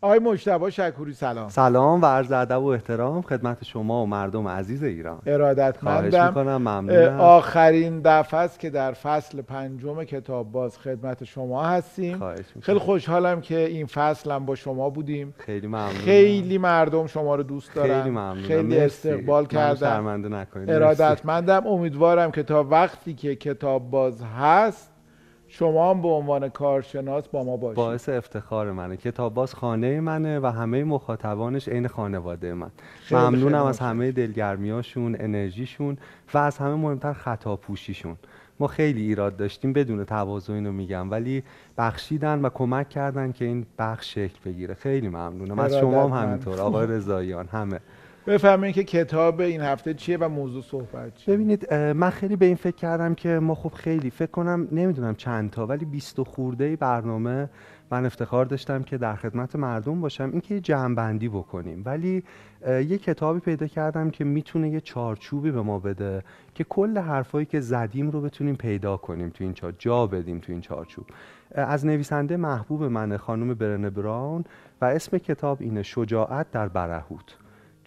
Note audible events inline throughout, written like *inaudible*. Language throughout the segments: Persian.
آقای مجتبی شکوری سلام. سلام و عرض ادب و احترام خدمت شما و مردم عزیز ایران. خواهش می‌کنم ممنونم. آخرین دفعه است که در فصل پنجم کتاب باز خدمت شما هستیم. خواهش خیلی خوشحالم که این فصل هم با شما بودیم. خیلی ممنونم. خیلی مردم شما رو دوست دارن. خیلی ممنونم. خیلی. استقبال کردن. ارادتمندم. امیدوارم که تا وقتی که کتاب باز هست شما هم به عنوان کارشناس با ما باشید. باعث افتخار منه. کتاب باز خانه منه و همه مخاطبانش عین خانواده من. ممنونم از. همه دلگرمیاشون انرژیشون و از همه مهمتر خطا پوشیشون ما خیلی ایراد داشتیم بدون تواضع اینو میگم ولی بخشیدن و کمک کردن که این بخش شکل بگیره. خیلی ممنونم. از شما هم. همینطور. آقای رضاییان همه. بفهمین که کتاب این هفته چیه و موضوع صحبت چیه. ببینید من خیلی به این فکر کردم که ما خب خیلی فکر کنم نمی‌دونم چند تا ولی 20 خورده برنامه من افتخار داشتم که در خدمت مردم باشم اینکه جمعبندی بکنیم. ولی یه کتابی پیدا کردم که می‌تونه یه چارچوبی به ما بده که کل حرفایی که زدیم رو بتونیم پیدا کنیم تو این چار جا بدیم تو این چارچوب. از نویسنده محبوب من خانم برن براون و اسم کتاب اینه شجاعت در برهوت.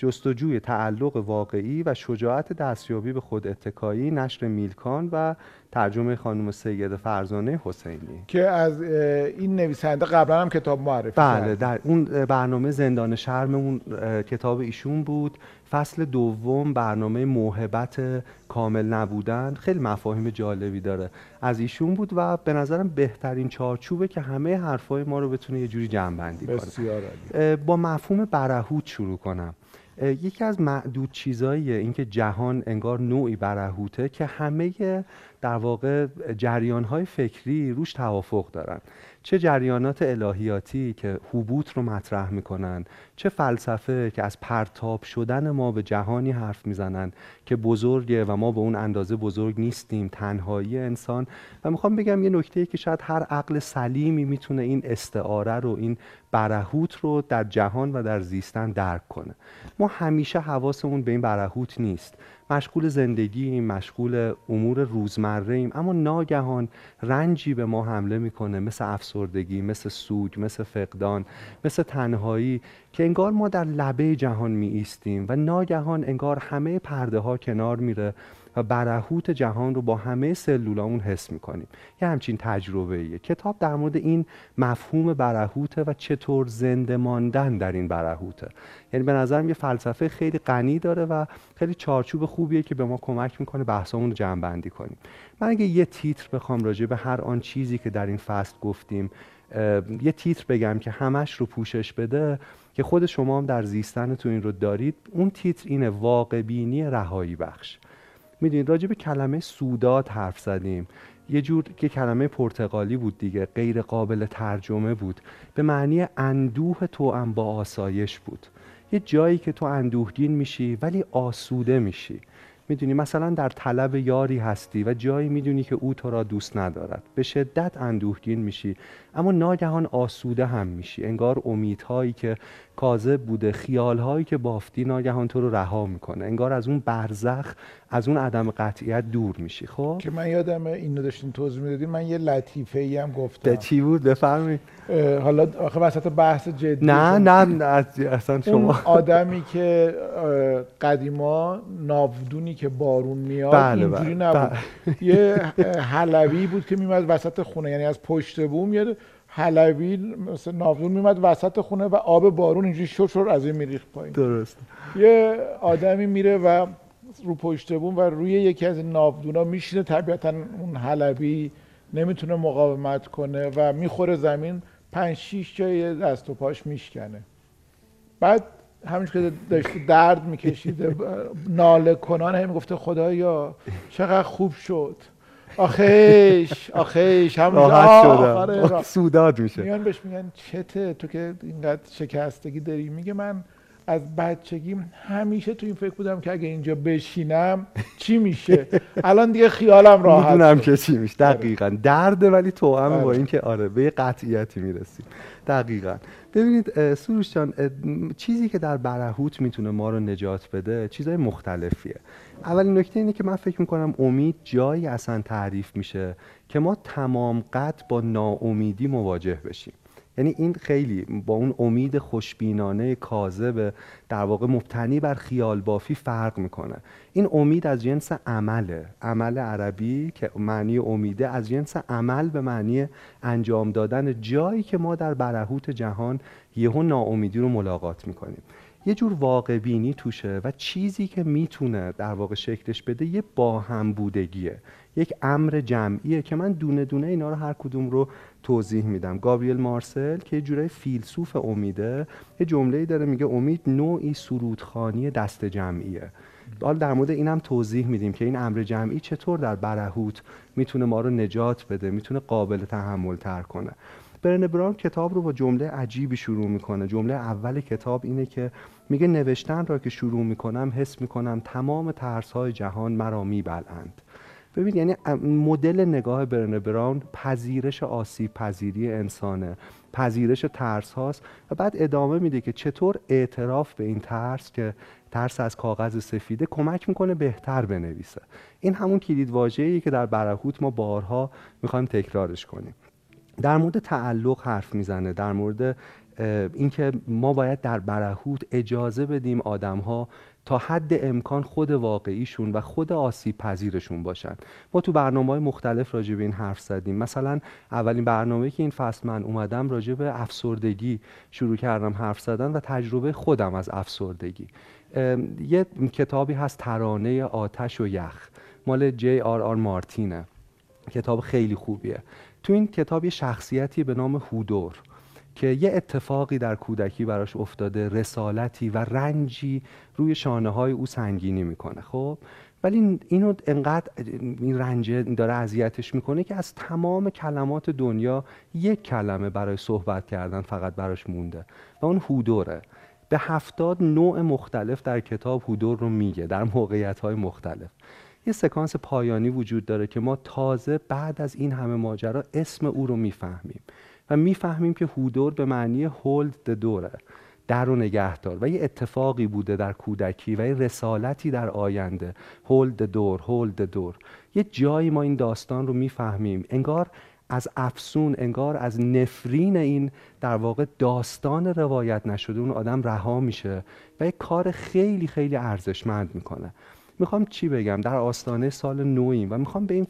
جستجوی تعلق واقعی و شجاعت دستیابی به خود اتکایی نشر میلکان و ترجمه خانم سید فرزانه حسینی. که از این نویسنده قبلا هم کتاب معرفی بله. در اون برنامه زندان شرم اون کتاب ایشون بود. فصل دوم برنامه موهبت کامل نبودن. خیلی مفاهیم جالبی داره. از ایشون بود و به نظرم بهترین چارچوبه که همه حرفای ما رو بتونه یه جوری جمع کنه. بسیار عالی. اه، با مفهوم برهوت شروع کنم. یکی از معدود چیزاییه اینکه جهان انگار نوعی برهوته که همه در واقع جریانهای فکری روش توافق دارن. چه جریانات الهیاتی که حبوط رو مطرح می‌کنن چه فلسفه که از پرتاب شدن ما به جهانی حرف می‌زنن که بزرگه و ما به اون اندازه بزرگ نیستیم تنهایی انسان. و می‌خوام بگم یه نکته که شاید هر عقل سلیمی می‌تونه این استعاره رو این برهوت رو در جهان و در زیستن درک کنه. ما همیشه حواسمون به این برهوت نیست. مشغول زندگی مشغول امور روزمره ایم اما ناگهان رنجی به ما حمله می‌کنه مثل افسردگی مثل سوگ مثل فقدان مثل تنهایی که انگار ما در لبه جهان می ایستیم و ناگهان انگار همه پرده ها کنار میره. و برهوت جهان رو با همه سلولامون حس می‌کنیم. یه همچین تجربه ایه کتاب در مورد این مفهوم برهوته و چطور زنده ماندن در این برهوته. یعنی به نظرم یه فلسفه خیلی غنی داره و خیلی چارچوب خوبیه که به ما کمک می‌کنه بحثامون رو جمع کنیم. من اگه یه تیتر بخوام راجع به هر آن چیزی که در این فصل گفتیم یه تیتر بگم که همش رو پوشش بده که خود شما هم در زیستنتون این رو دارید اون تیتر اینه واقع بینی رهایی بخش. می‌دونید راجع به کلمه سوداد حرف زدیم. یه جور که کلمه پرتغالی بود دیگه غیر قابل ترجمه بود. به معنی اندوه توأم با آسایش بود. یه جایی که تو اندوهگین میشی ولی آسوده میشی. می‌دونی مثلا در طلب یاری هستی و جایی می‌دونی که او تو را دوست ندارد. به شدت اندوهگین میشی اما ناگهان آسوده هم میشی. انگار امیدهایی که کاذب بوده. خیالهایی که بافتی ناگهان تو رو رها می‌کنه. انگار از اون برزخ از اون عدم قطعیت دور میشی. خب؟ که من یادم اینو داشتین توضیح می‌دادین. من یه لطیفه ای هم ده گفتم چی بود؟ بفرمایید. حالا آخه وسط بحث جدی نه. نه نه اصلا اون شما آدمی که قدیما ناودونی که بارون میاد بله، اینجوری بله، نبود یه اه، حلبی بود که میمد وسط خونه. یعنی از پشت بوم یه حلبی مثل ناودون میمد وسط خونه و آب بارون اینجوری شور از این میریخت پایین. درست. یه آدمی میره و رو پشت بوم و روی یکی از این ناودونا میشینه. طبیعتا اون حلبی نمی‌تونه مقاومت کنه و می‌خوره زمین. پنج شیش جای دست و پاش میشکنه. بعد همینش که داشت درد میکشیده ناله کنان هم گفته خدایا چقدر خوب شد. آخیش آخیش هم راحت آره، شدم. *laughs* سوداد میشه. میان بهش میگن چته تو که اینقدر شکستگی داری. میگه من از بچگیم همیشه تو این فکر بودم که اگه اینجا بشینم چی میشه؟ *laughs* الان دیگه خیالم راحت می‌دونم. که چی میشه. دقیقا. درده ولی توأم با بله. اینکه آره به یه قطعیتی می‌رسیم. دقیقا. ببینید سروش جان چیزی که در برهوت می‌تونه ما رو نجات بده چیزهای مختلفیه. اولین نکته اینه که من فکر می‌کنم امید جایی اصلا تعریف میشه که ما تمام قد با ناامیدی مواجه بشیم. یعنی این خیلی با اون امید خوشبینانه کاذب در واقع مبتنی بر خیال بافی فرق می‌کنه. این امید از جنس عمله عمل عربی که معنی امیده از جنس عمل به معنی انجام دادن جایی که ما در برهوت جهان یهو ناامیدی رو ملاقات می‌کنیم. یه جور واقع بینی توشه و چیزی که می‌تونه در واقع شکلش بده یه با هم بودگیه. یک امر جمعیه که من دونه دونه اینا رو هر کدوم رو توضیح میدم. گابریل مارسل که یه جورای فیلسوف امیده یه جمله داره میگه امید نوعی سرودخانی دست جمعیه. حال در مورد اینم توضیح میدیم که این امر جمعی چطور در برهوت می‌تونه ما رو نجات بده می‌تونه قابل تحمل تر کنه. برن براون کتاب رو با جمله عجیبی شروع می‌کنه. جمله اول کتاب اینه که میگه نوشتن را که شروع می‌کنم حس می‌کنم تمام ترس های جهان مرا میبلند ببین یعنی مدل نگاه برن براون پذیرش آسیب پذیری انسانه. پذیرش ترس هاست و بعد ادامه میده که چطور اعتراف به این ترس که ترس از کاغذ سفیده کمک می‌کنه بهتر بنویسه. این همون کلید واژه‌ای که در برهوت ما بارها می‌خوایم تکرارش کنیم. در مورد تعلق حرف می‌زنه در مورد اینکه ما باید در برهوت اجازه بدیم آدم ها تا حد امکان خود واقعیشون و خود آسیب پذیرشون باشن. ما تو برنامه های مختلف راجع به این حرف زدیم. مثلا اولین برنامه که این فصل من اومدم راجع به افسردگی شروع کردم حرف زدن و تجربه خودم از افسردگی. یه کتابی هست ترانه آتش و یخ. مال جی آر آر مارتینه کتاب خیلی خوبیه. تو این کتاب یه شخصیتی به نام هودور که یه اتفاقی در کودکی براش افتاده رسالتی و رنجی روی شانه های او سنگینی می‌کنه خب؟ ولی اینو انقدر این رنج داره اذیتش می‌کنه که از تمام کلمات دنیا یک کلمه برای صحبت کردن فقط براش مونده و اون هودوره. به هفتاد نوع مختلف در کتاب هودور رو میگه در موقعیت های مختلف. یه سکانس پایانی وجود داره که ما تازه بعد از این همه ماجرا اسم او رو می‌فهمیم و می‌فهمیم که هودور به معنی هولد دوره در و نگهدار و یه اتفاقی بوده در کودکی و یه رسالتی در آینده. هولد دور هولد دور یه جایی ما این داستان رو می‌فهمیم. انگار از افسون انگار از نفرین این در واقع داستان روایت نشده اون آدم رها میشه و یه کار خیلی خیلی ارزشمند می‌کنه. می‌خوام چی بگم؟ در آستانه سال نویم و می‌خوام به این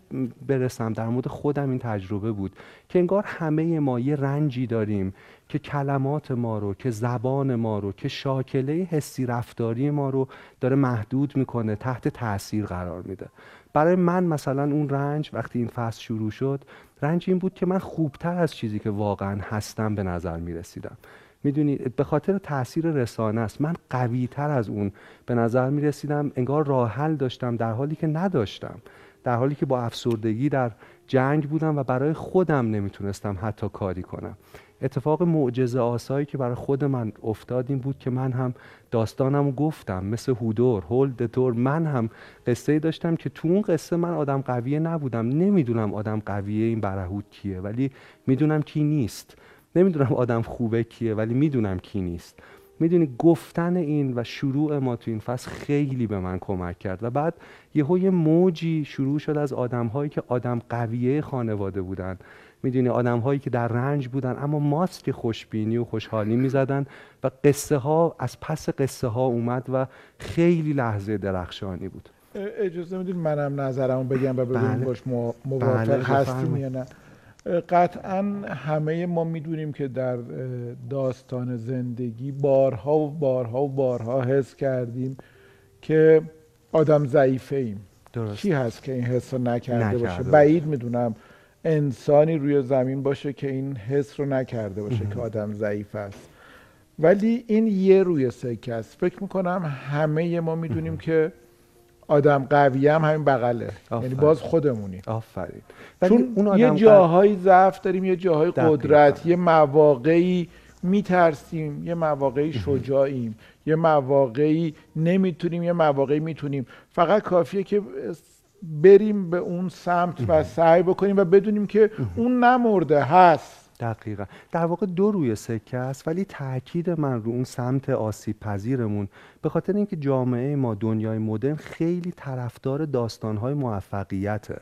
برسم در مورد خودم این تجربه بود که انگار همه ما یه رنجی داریم که کلمات ما رو که زبان ما رو که شاکله حسی رفتاری ما رو داره محدود می‌کنه تحت تاثیر قرار میده. برای من مثلا اون رنج وقتی این فصل شروع شد رنج این بود که من خوبتر از چیزی که واقعا هستم به نظر می‌رسیدم. می‌دونی به خاطر تاثیر رسانه است. من قوی تر از اون به نظر می رسیدم انگار راه حل داشتم در حالی که نداشتم. در حالی که با افسردگی در جنگ بودم و برای خودم نمی‌تونستم حتی کاری کنم. اتفاق معجزه آسایی که برای خود من افتاد این بود که من هم داستانم گفتم مثل هودور هولد دور. من هم قصه داشتم که تو اون قصه من آدم قویه نبودم. نمی‌دونم آدم قویه این برهود کیه ولی می‌دونم کی نیست. نمی‌دونم آدم خوبه کیه ولی می‌دونم کی نیست. می‌دونی گفتن این و شروع ما تو این فصل خیلی به من کمک کرد و بعد یهو یه موجی شروع شد از آدم هایی که آدم قویه خانواده بودن. می‌دونی آدم هایی که در رنج بودن اما ماسک خوشبینی و خوشحالی می‌زدن و قصه ها از پس قصه ها اومد و خیلی لحظه درخشانی بود. اجازه میدین منم نظرمو بگم و ببینیم بله. باش موافق بله هستیم یا نه. قطعا همه ما می‌دونیم که در داستان زندگی بارها و بارها و بارها حس کردیم که آدم ضعیفه ایم درست. کی هست که این حس رو نکرده, نکرده باشه. بعید می‌دونم انسانی روی زمین باشه که این حس رو نکرده باشه که آدم ضعیف است. ولی این یه روی سکه است. فکر می‌کنم همه ما می‌دونیم که آدم قوی هم همین بغله. یعنی باز خودمونی. آفرین. چون اون یه جاهایی ضعف داریم یه جاهای قدرت یه مواقعی میترسیم یه مواقعی شجاعیم یه مواقعی نمی‌تونیم یه مواقعی می‌تونیم. فقط کافیه که بریم به اون سمت و سعی بکنیم و بدونیم که اون نمرده هست. دقیقا. در واقع دو روی سکه است ولی تاکید من رو اون سمت آسیب پذیرمون به خاطر اینکه جامعه ما دنیای مدرن خیلی طرفدار داستانهای موفقیته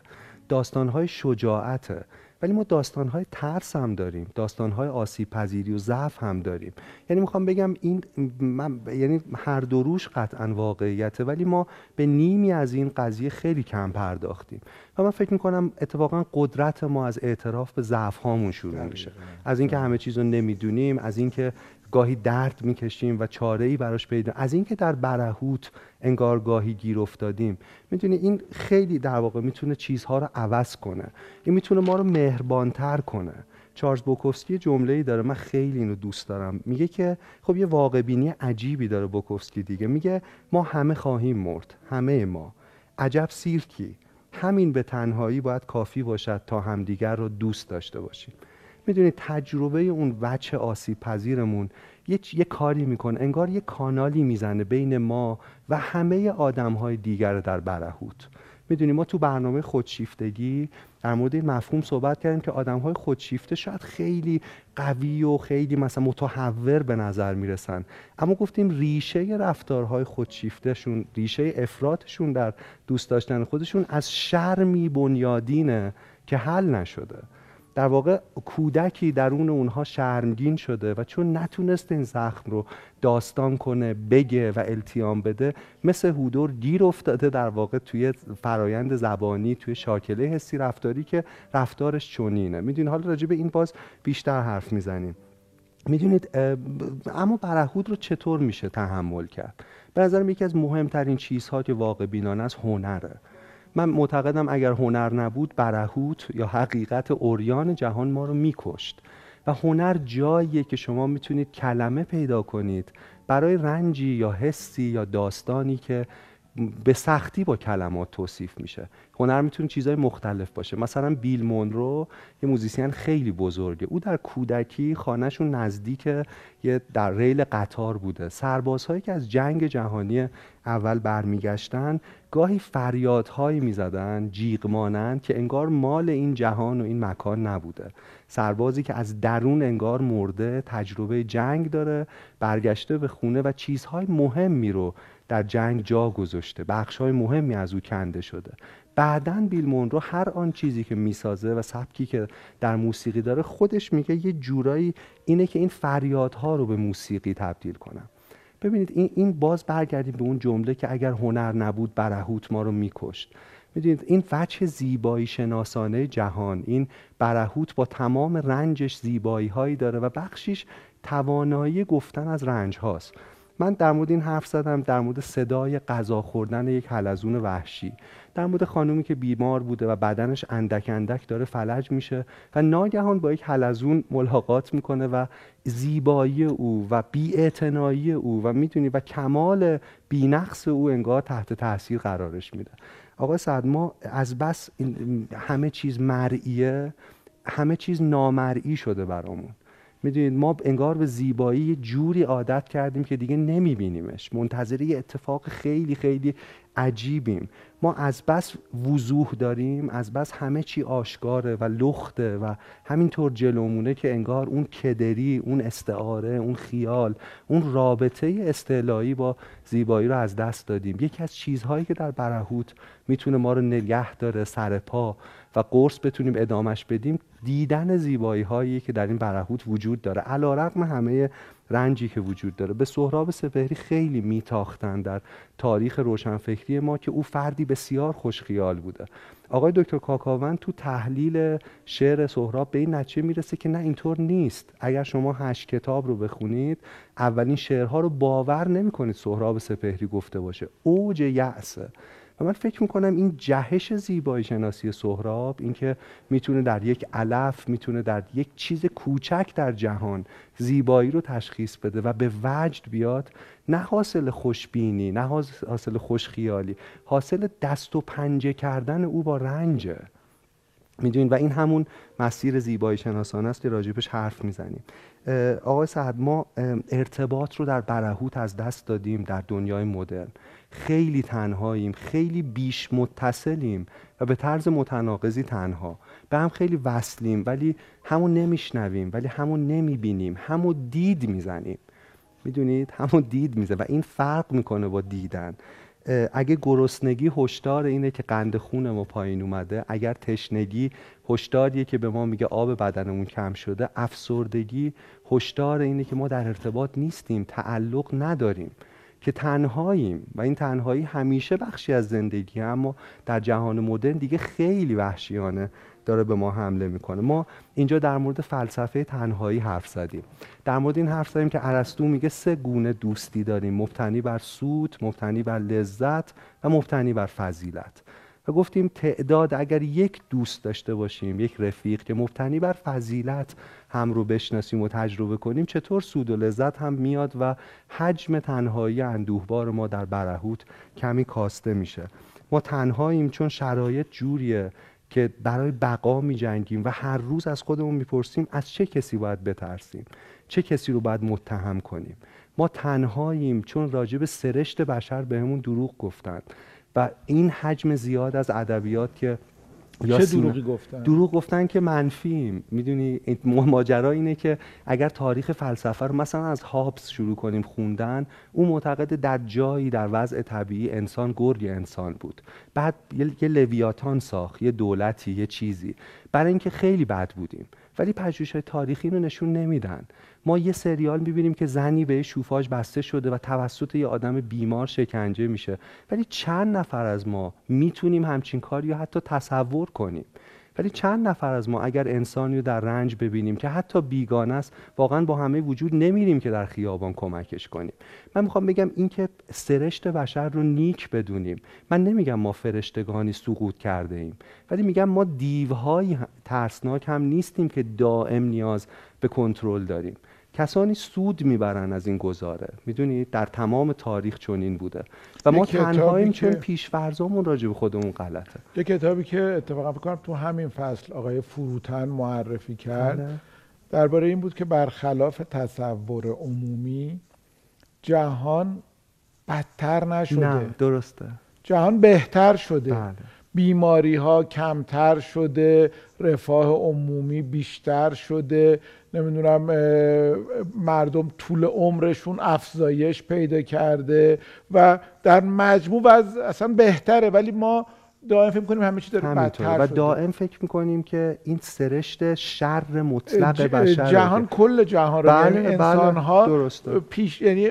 داستانهای شجاعته. ولی ما داستانهای ترس هم داریم. داستانهای آسیب پذیری و ضعف هم داریم. یعنی می‌خوام بگم این من یعنی هر دو روش قطعا واقعیته ولی ما به نیمی از این قضیه خیلی کم پرداختیم. و من فکر می‌کنم اتفاقا قدرت ما از اعتراف به ضعف هامون شروع میشه. از اینکه همه چیز رو نمی‌دونیم از اینکه گاهی درد می‌کشیم و چاره ای براش پیدا از اینکه در برهوت انگار گاهی گیر افتادیم می‌دونی این خیلی در واقع می‌تونه چیزها رو عوض کنه. این می‌تونه ما رو مهربانتر کنه. چارلز بوکوفسکی جمله ای داره من خیلی اینو دوست دارم. میگه که خب یه واقع بینی عجیبی داره بوکوفسکی دیگه. میگه ما همه خواهیم مرد همه ما. عجب سیرکی. همین به تنهایی باید کافی باشد تا همدیگر رو دوست داشته باشیم. می‌دونید تجربه اون وچه آسیب پذیرمون یه, یه کاری می‌کنه انگار یه کانالی می‌زنه بین ما و همه آدم های دیگر در برهوت. می‌دونیم ما تو برنامه خودشیفتگی در مورد این مفهوم صحبت کردیم که آدم های خودشیفته شاید خیلی قوی و خیلی مثلا متحور به نظر می‌رسن. اما گفتیم ریشه رفتارهای خودشیفتهشون ریشه افرادشون در دوست داشتن خودشون از شرمی بنیادینه که حل نشده. در واقع کودکی درون اونها شرمگین شده و چون نتونست این زخم رو داستان کنه بگه و التیام بده مثل هودور گیر افتاده در واقع توی فرایند زبانی توی شاکله حسی رفتاری که رفتارش چونینه می‌دونید حالا راجع به این باز بیشتر حرف می‌زنیم. می‌دونید اما برهود رو چطور میشه تحمل کرد؟ به نظرم یکی از مهمترین چیزها که واقع بینانه است هنره. من معتقدم اگر هنر نبود برهوت یا حقیقت اوریان جهان ما رو میکشت. و هنر جاییه که شما می‌تونید کلمه پیدا کنید. برای رنجی یا حسی یا داستانی که به سختی با کلمات توصیف میشه. هنر می‌تونه چیزهای مختلف باشه. مثلا بیل مونرو یه موزیسین خیلی بزرگه. او در کودکی خانهشون نزدیک یه در ریل قطار بوده. سربازهایی که از جنگ جهانی اول برمیگشتن گاهی فریادهایی می‌زدن جیغ مانند که انگار مال این جهان و این مکان نبوده. سربازی که از درون انگار مرده تجربه جنگ داره برگشته به خونه و چیزهای مهمی رو در جنگ جا گذاشته. بخش های مهمی از او کنده شده. بعدا بیل مونرو هر آن چیزی که می‌سازه و سبکی که در موسیقی داره خودش میگه یه جورایی اینه که این فریادها رو به موسیقی تبدیل کنم ببینید این, این باز برگردیم به اون جمله که اگر هنر نبود برهوت ما رو میکشت. می‌دونید این وجه زیبایی شناسانه جهان این برهوت با تمام رنجش زیبایی هایی داره و بخشیش توانایی گفتن از رنج هاست. من در مورد این حرف زدم در مورد صدای غذا خوردن یک حلزون وحشی. در مورد خانومی که بیمار بوده و بدنش اندک اندک داره فلج میشه و ناگهان با یک حلزون ملاقات می‌کنه و زیبایی او و بیاعتنایی او و می‌تونی و کمال بینقص او انگار تحت تاثیر قرارش میده. آقای سعد ما از بس همه چیز مرئیه همه چیز نامرئی شده برامون. می‌دونید ما انگار به زیبایی جوری عادت کردیم که دیگه نمیبینیمش. منتظر اتفاق خیلی خیلی عجیبیم. ما از بس وضوح داریم از بس همه چی آشکاره و لخته و همینطور جلومونه که انگار اون کدری اون استعاره اون خیال اون رابطه استعلایی با زیبایی رو از دست دادیم. یکی از چیزهایی که در برهوت می‌تونه ما رو نگه داره سر پا و قرص بتونیم ادامش بدیم دیدن زیبایی هایی که در این برهوت وجود داره. علا رقم همه رنجی که وجود داره. به سهراب سپهری خیلی میتاختن در تاریخ روشنفکری ما که او فردی بسیار خوشخیال بوده. آقای دکتر کاکاون تو تحلیل شعر سهراب به این نتیجه می‌رسه که نه اینطور نیست. اگر شما هشت کتاب رو بخونید اولین شعرها رو باور نمی‌کنید سهراب سپهری گفته باشه. اوج یأسه و من فکر می‌کنم این جهش زیبایی شناسی سهراب اینکه می‌تونه در یک علف می‌تونه در یک چیز کوچک در جهان زیبایی رو تشخیص بده و به وجد بیاد نه حاصل خوشبینی نه حاصل خوشخیالی حاصل دست و پنجه کردن او با رنجه. می‌دونید؟ و این همون مسیر زیبایی شناسانه است که راجبش حرف می‌زنیم. آقای سعد ما ارتباط رو در برهوت از دست دادیم در دنیای مدرن. خیلی تنهاییم خیلی بیش متصلیم و به طرز متناقضی تنها. به هم خیلی وصلیم ولی همون نمیشنویم ولی همون نمی‌بینیم همون دید می‌زنیم. می‌دونید؟ همون دید میزه و این فرق می‌کنه با دیدن. اگه گرسنگی هشدار اینه که قند خون ما پایین اومده اگر تشنگی هشداریه که به ما میگه آب بدنمون کم شده افسردگی هشدار اینه که ما در ارتباط نیستیم تعلق نداریم که تنهاییم. و این تنهایی همیشه بخشی از زندگی اما در جهان مدرن دیگه خیلی وحشیانه. داره به ما حمله می‌کنه. ما اینجا در مورد فلسفه تنهایی حرف زدیم. در مورد این حرف زدیم که ارسطو میگه سه گونه دوستی داریم. مبتنی بر سود مبتنی بر لذت و مبتنی بر فضیلت. و گفتیم تعداد اگر یک دوست داشته باشیم یک رفیق که مبتنی بر فضیلت هم رو بشناسیم و تجربه کنیم چطور سود و لذت هم میاد و حجم تنهایی اندوهبار ما در برهوت کمی کاسته میشه. ما تنهاییم چون شرایط جوریه. که برای بقا می جنگیم و هر روز از خودمون می‌پرسیم از چه کسی باید بترسیم؟ چه کسی رو باید متهم کنیم؟ ما تنهاییم چون راجب سرشت بشر بهمون دروغ گفتند و این حجم زیاد از ادبیات که چه دروغی گفتن؟ دروغ گفتن که منفیم می‌دونی ماجرا اینه که اگر تاریخ فلسفه رو مثلا از هابس شروع کنیم خوندن او معتقد در جایی در وضع طبیعی انسان گرگ انسان بود. بعد یه لویاتان ساخت یه دولتی یه چیزی. برای اینکه خیلی بد بودیم. ولی پژوهش تاریخی رو نشون نمیدن. ما یه سریال می‌بینیم که زنی به شوفاژ بسته شده و توسط یه آدم بیمار شکنجه میشه. ولی چند نفر از ما می‌تونیم همچین کاری یا حتی تصور کنیم؟ ولی چند نفر از ما اگر انسانی رو در رنج ببینیم که حتی بیگانه است واقعا با همه وجود نمیریم که در خیابان کمکش کنیم. من می‌خوام بگم اینکه سرشت بشر رو نیک بدونیم. من نمیگم ما فرشتگانی سقوط کرده ایم ولی میگم ما دیوهای ترسناک هم نیستیم که دائم نیاز به کنترل داریم. کسانی سود می‌برن از این گزاره. می‌دونید در تمام تاریخ چنین بوده. و ما تنهاییم چون پیشورزامون راجع به خودمون غلطه. یه کتابی که اتفاقا فکر تو همین فصل آقای فروتن معرفی کرد. بله. درباره این بود که برخلاف تصور عمومی جهان بدتر نشده. نه درسته. جهان بهتر شده. بله. بیماری ها کمتر شده رفاه عمومی بیشتر شده. نمی‌دونم مردم طول عمرشون افزایش پیدا کرده و در مجموع از اصلا بهتره. ولی ما دائم فکر می‌کنیم همه چی داره بدتر و دائم فکر می‌کنیم که این سرشت شر مطلق بشر جهان کل جهان رو. بله، یعنی بله، انسان ها پیش یعنی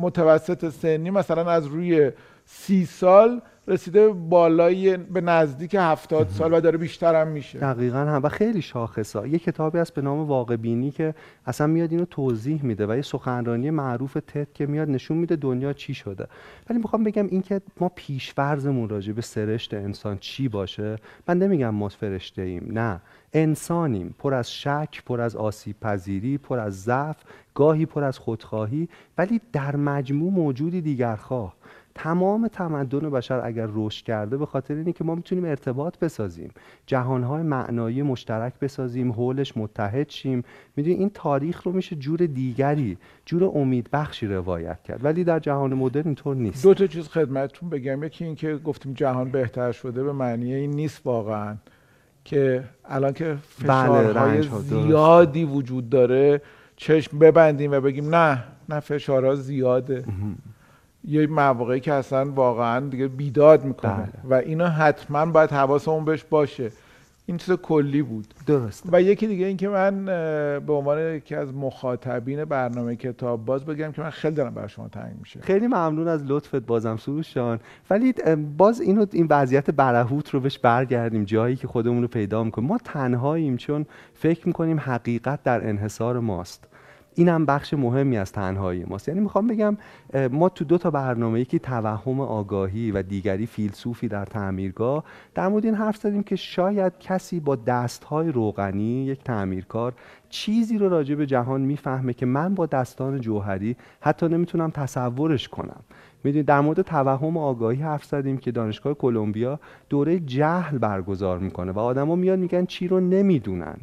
متوسط سنی مثلا از روی سی سال رسیده بالای به نزدیک هفتاد سال و داره بیشتر هم میشه. دقیقا هم. و خیلی شاخصا یه کتابی هست به نام واقع بینی که اصلا میاد اینو توضیح میده و یه سخنرانی معروف تد که میاد نشون میده دنیا چی شده. ولی می‌خوام بگم اینکه ما پیشورزمون راجع به سرشت انسان چی باشه؟ من نمیگم ما فرشته ایم. نه. انسانیم. پر از شک پر از آسیب پذیری پر از ضعف گاهی پر از خودخواهی ولی در مجموع موجودی دیگرخواه تمام تمدن بشر اگر رشد کرده به خاطر اینه که ما می‌تونیم ارتباط بسازیم جهانهای معنایی مشترک بسازیم حولش متحد شیم. می‌دونی این تاریخ رو میشه جور دیگری جور امید بخشی روایت کرد. ولی در جهان مدرن اینطور نیست. دو تا چیز خدمتتون بگم. یکی اینکه گفتیم جهان بهتر شده به معنی این نیست واقعا که الان که بله، فشارهای زیادی وجود داره چشم ببندیم و بگیم نه نه فشارها زیاده. یه مواقعی که اصلا واقعا دیگه بیداد می‌کنه. بله. و اینا حتما باید حواسمون بهش باشه. این چیز کلی بود. درست. و یکی دیگه این که من به عنوان یکی از مخاطبین برنامه کتاب باز بگم که من خیلی دارم برای شما تنگ میشه. خیلی ممنون از لطفت بازم سروشان ولی باز اینو این وضعیت برهوت رو بهش برگردیم جایی که خودمون رو پیدا می‌کنیم. ما تنهاییم چون فکر می‌کنیم حقیقت در انحصار ماست. این هم بخش مهمی از تنهایی ماست. یعنی می‌خوام بگم ما تو دو تا برنامه یکی توهم آگاهی و دیگری فیلسوفی در تعمیرگاه در مورد این حرف زدیم که شاید کسی با دستهای روغنی یک تعمیرکار چیزی رو راجع به جهان می‌فهمه که من با دستان جوهری حتی نمی‌تونم تصورش کنم. می‌دونید در مورد توهم آگاهی حرف زدیم که دانشگاه کلمبیا دوره جهل برگزار می‌کنه و آدما میاد میگن چی رو نمی‌دونن.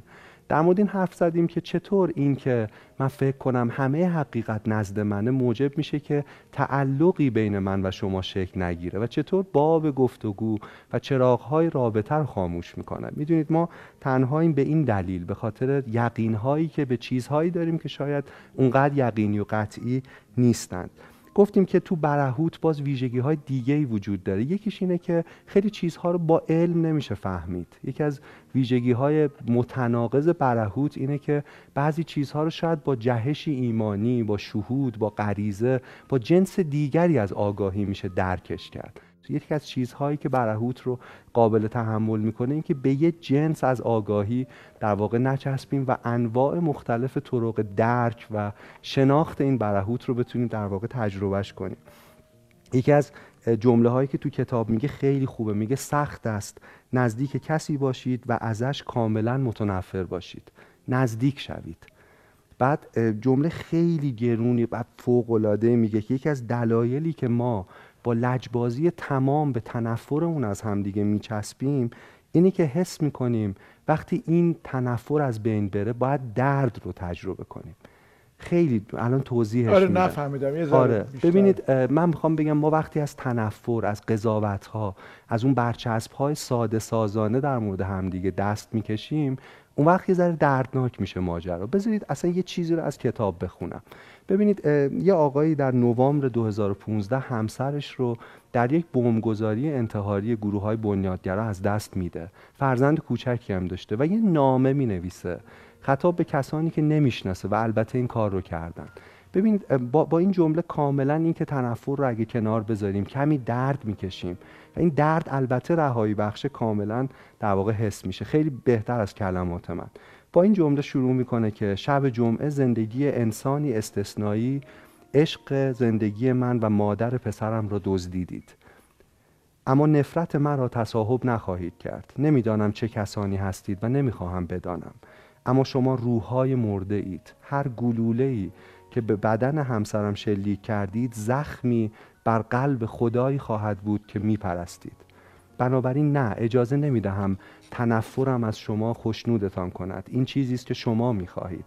در مورد این حرف زدیم که چطور این که من فکر کنم همه حقیقت نزد منه موجب میشه که تعلقی بین من و شما شکل نگیره و چطور باب گفتگو و چراغهای رابطه رو خاموش می‌کنه. می‌دونید ما تنهاییم به این دلیل به خاطر یقینهایی که به چیزهایی داریم که شاید اونقدر یقینی و قطعی نیستند. گفتیم که تو برهوت باز ویژگی های دیگه ای وجود داره. یکیش اینه که خیلی چیزها رو با علم نمیشه فهمید. یکی از ویژگی های متناقض برهوت اینه که بعضی چیزها رو شاید با جهش ایمانی با شهود با غریزه با جنس دیگری از آگاهی میشه درکش کرد. یکی از چیزهایی که برهوت رو قابل تحمل می‌کنه این که به یه جنس از آگاهی در واقع نچسبیم و انواع مختلف طرق درک و شناخت این برهوت رو بتونیم در واقع تجربهش کنیم. یکی از جمله هایی که تو کتاب میگه خیلی خوبه میگه سخت است نزدیک کسی باشید و ازش کاملا متنفر باشید. نزدیک شوید. بعد جمله خیلی گرونی و فوق العاده میگه که یکی از دلایلی که ما با لجبازی تمام به تنفرمون از همدیگه میچسبیم اینی که حس می‌کنیم وقتی این تنفر از بین بره باید درد رو تجربه کنیم. خیلی الان توضیحش آره نفهمیدم. یه آره. ببینید من می‌خوام بگم ما وقتی از تنفر از قضاوت ها از اون برچسب های ساده سازانه در مورد همدیگه دست می‌کشیم اون وقت یه ذره دردناک میشه ماجرا. بذارید اصلا یه چیزی رو از کتاب بخونم. ببینید یه آقایی در نوامبر 2015 همسرش رو در یک بمبگذاری انتحاری گروه های بنیادگرا از دست میده. فرزند کوچکی هم داشته و یه نامه می نویسه خطاب به کسانی که نمی‌شناسه و البته این کار رو کردن. ببینید با, با این جمله کاملا این که تنفر رو اگه کنار بذاریم کمی درد می‌کشیم و این درد البته رهایی بخش کاملا در واقع حس میشه. خیلی بهتر از کلمات من. با این جمله شروع می‌کنه که شب جمعه زندگی انسانی استثنایی عشق زندگی من و مادر پسرم را دزدیدید. اما نفرت مرا تصاحب نخواهید کرد. نمی‌دانم چه کسانی هستید و نمی‌خواهم بدانم. اما شما روحهای مرده اید هر گلوله ای که به بدن همسرم شلیک کردید زخمی بر قلب خدایی خواهد بود که میپرستید. بنابراین نه اجازه نمی‌دهم تنفرم از شما خوشنودتان کند. این چیزی است که شما می‌خواهید.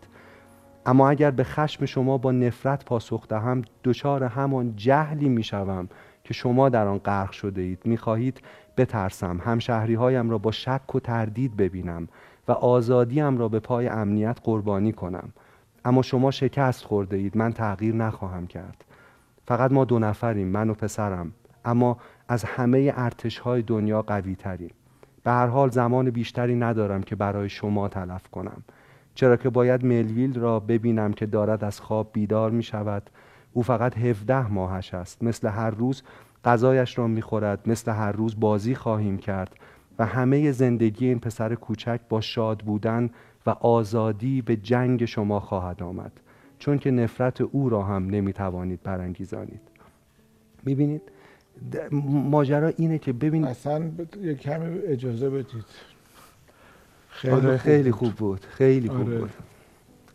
اما اگر به خشم شما با نفرت پاسخ دهم دچار همان جهلی می‌شوم که شما در آن غرق شده اید می‌خواهید بترسم همشهری هایم را با شک و تردید ببینم و آزادیم را به پای امنیت قربانی کنم. اما شما شکست خورده اید من تغییر نخواهم کرد. فقط ما دو نفریم من و پسرم. اما از همه ارتش های دنیا قوی تریم به هر حال زمان بیشتری ندارم که برای شما تلف کنم. چرا که باید ملویل را ببینم که دارد از خواب بیدار می شود. او فقط 17 ماهش است. مثل هر روز غذایش را می خورد. مثل هر روز بازی خواهیم کرد. و همه زندگی این پسر کوچک با شاد بودن و آزادی به جنگ شما خواهد آمد. چون که نفرت او را هم نمی توانید برانگیزانید. می‌بینید ماجرا اینه که ببینید اصلا یک کمی اجازه بدید. خیلی, آره خیلی خوب بود خیلی خوب آره. بود.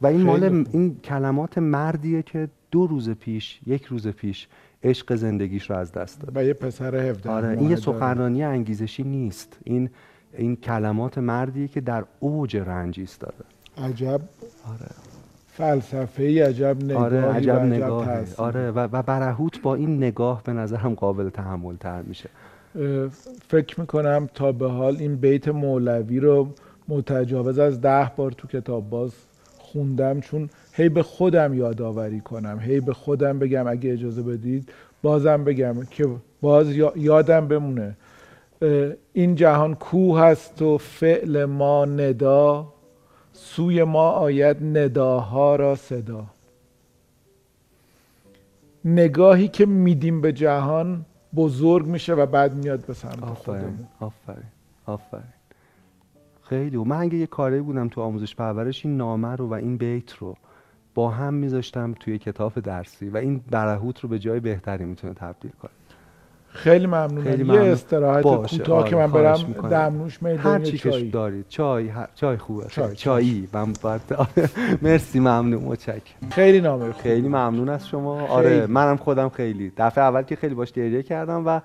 و این مال این کلمات مردیه که دو روز پیش یک روز پیش عشق زندگیش رو از دست داد و یه پسر 17 آره این یه سخنرانی انگیزشی نیست. این این کلمات مردیه که در اوج رنج ایستاده. عجب. آره. فلسفه ای عجب نگاهی آره عجب, نگاه آره و, و برهوت با این نگاه به نظرم قابل تحمل تر میشه فکر می‌کنم تا به حال این بیت مولوی رو متجاوز از ده بار تو کتاب باز خوندم چون هی به خودم یادآوری کنم. هی به خودم بگم اگه اجازه بدید بازم بگم که باز یادم بمونه. این جهان کوه هست و فعل ما ندا. سوی ما آید نداها را صدا. نگاهی که میدیم به جهان بزرگ میشه و بعد میاد به سمت خودمون. آفرین آفرین. خیلی و من اگه یه کاری بودم تو آموزش پرورش این نامه رو و این بیت رو با هم میذاشتم توی کتاب درسی و این برهوت رو به جای بهتری می‌تونه تبدیل کنه. خیلی ممنونم. خیلی ممنون. یه استراحت کوتاه آره که من برم دمنوش میدون هر چی چای. دارید چای چای خوبه چای. چایی. من *laughs* مرسی ممنون. متشکرم. خیلی نامه خوب. خیلی ممنون از شما. خیلی. آره منم خودم خیلی. دفعه اول که خیلی باش گریه کردم و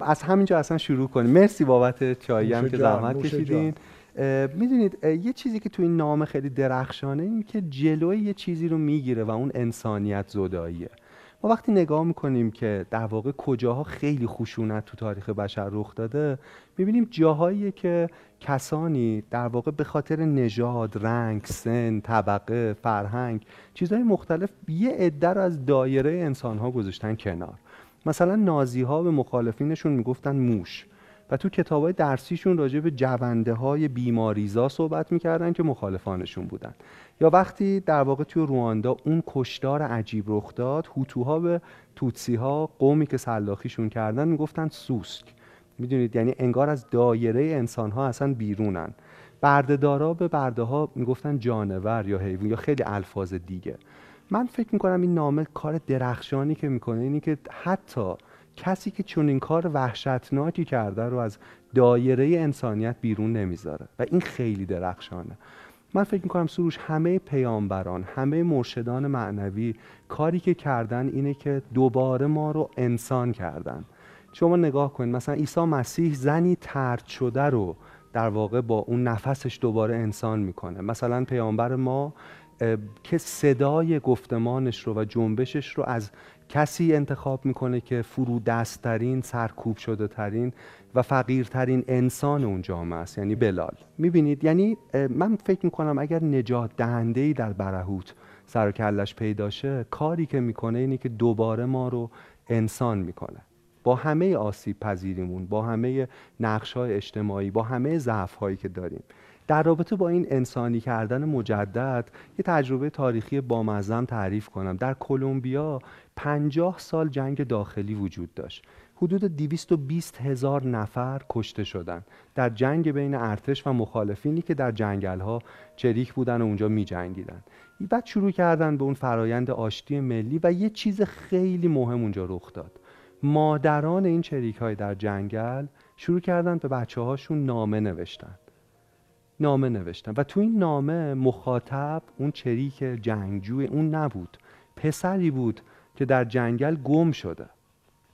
از همینجا اصلا شروع کنیم. مرسی بابت چایی هم که زحمت کشیدین. می‌دونید یه چیزی که تو این نامه خیلی درخشانه این که جلوی یه چیزی رو می‌گیره و اون انسانیت زداییه. ما وقتی نگاه می‌کنیم که در واقع کجاها خیلی خشونت تو تاریخ بشر رخ داده می‌بینیم جاهایی که کسانی در واقع به خاطر نژاد، رنگ، سن، طبقه، فرهنگ چیزهای مختلف یه عده رو از دایره انسانها گذاشتن کنار. مثلا نازی ها به مخالفینشون می‌گفتن موش و تو کتاب های درسیشون راجع به جونده های بیماریزا صحبت می‌کردن که مخالفانشون بودن. یا وقتی در واقع توی رواندا اون کشدار عجیب رخ داد هوتوها به توتسی ها قومی که سلاخیشون کردن می‌گفتن سوسک. می‌دونید؟ یعنی انگار از دایره انسان ها اصلا بیرونن. بردهدارا به برده ها می‌گفتن جانور یا حیوان یا خیلی الفاظ دیگه. من فکر می‌کنم این نامه کار درخشانی که می‌کنه اینی که حتی کسی که چون این کار وحشتناکی کرده رو از دایره انسانیت بیرون نمی‌ذاره. و این خیلی درخشانه. من فکر می‌کنم سروش همه پیامبران همه مرشدان معنوی کاری که کردن اینه که دوباره ما رو انسان کردن. شما نگاه کنید مثلا عیسی مسیح زنی ترد شده رو در واقع با اون نفسش دوباره انسان می‌کنه. مثلا پیامبر ما که صدای گفتمانش رو و جنبشش رو از کسی انتخاب می‌کنه که فرو دستترین سرکوب شده ترین و فقیرترین انسان اون جامعه است یعنی بلال. می‌بینید؟ یعنی من فکر می‌کنم اگر نجات دهنده ای در برهوت سر و کلش پیدا شه کاری که می‌کنه اینه که دوباره ما رو انسان می‌کنه. با همه آسیب پذیریمون با همه نقش های اجتماعی با همه ضعف هایی که داریم. در رابطه با این انسانی کردن مجدد یه تجربه تاریخی بامزم تعریف کنم. در کلمبیا 50 سال جنگ داخلی وجود داشت. حدود 220 هزار نفر کشته شدند در جنگ بین ارتش و مخالفینی که در جنگل ها چریک بودن و اونجا می جنگیدن. بعد شروع کردن به اون فرایند آشتی ملی و یه چیز خیلی مهم اونجا رخ داد. مادران این چریک های در جنگل شروع کردن به بچه هاشون نامه نوشتن. نامه نوشتن و تو این نامه مخاطب اون چریک جنگجوی اون نبود. پسری بود که در جنگل گم شده.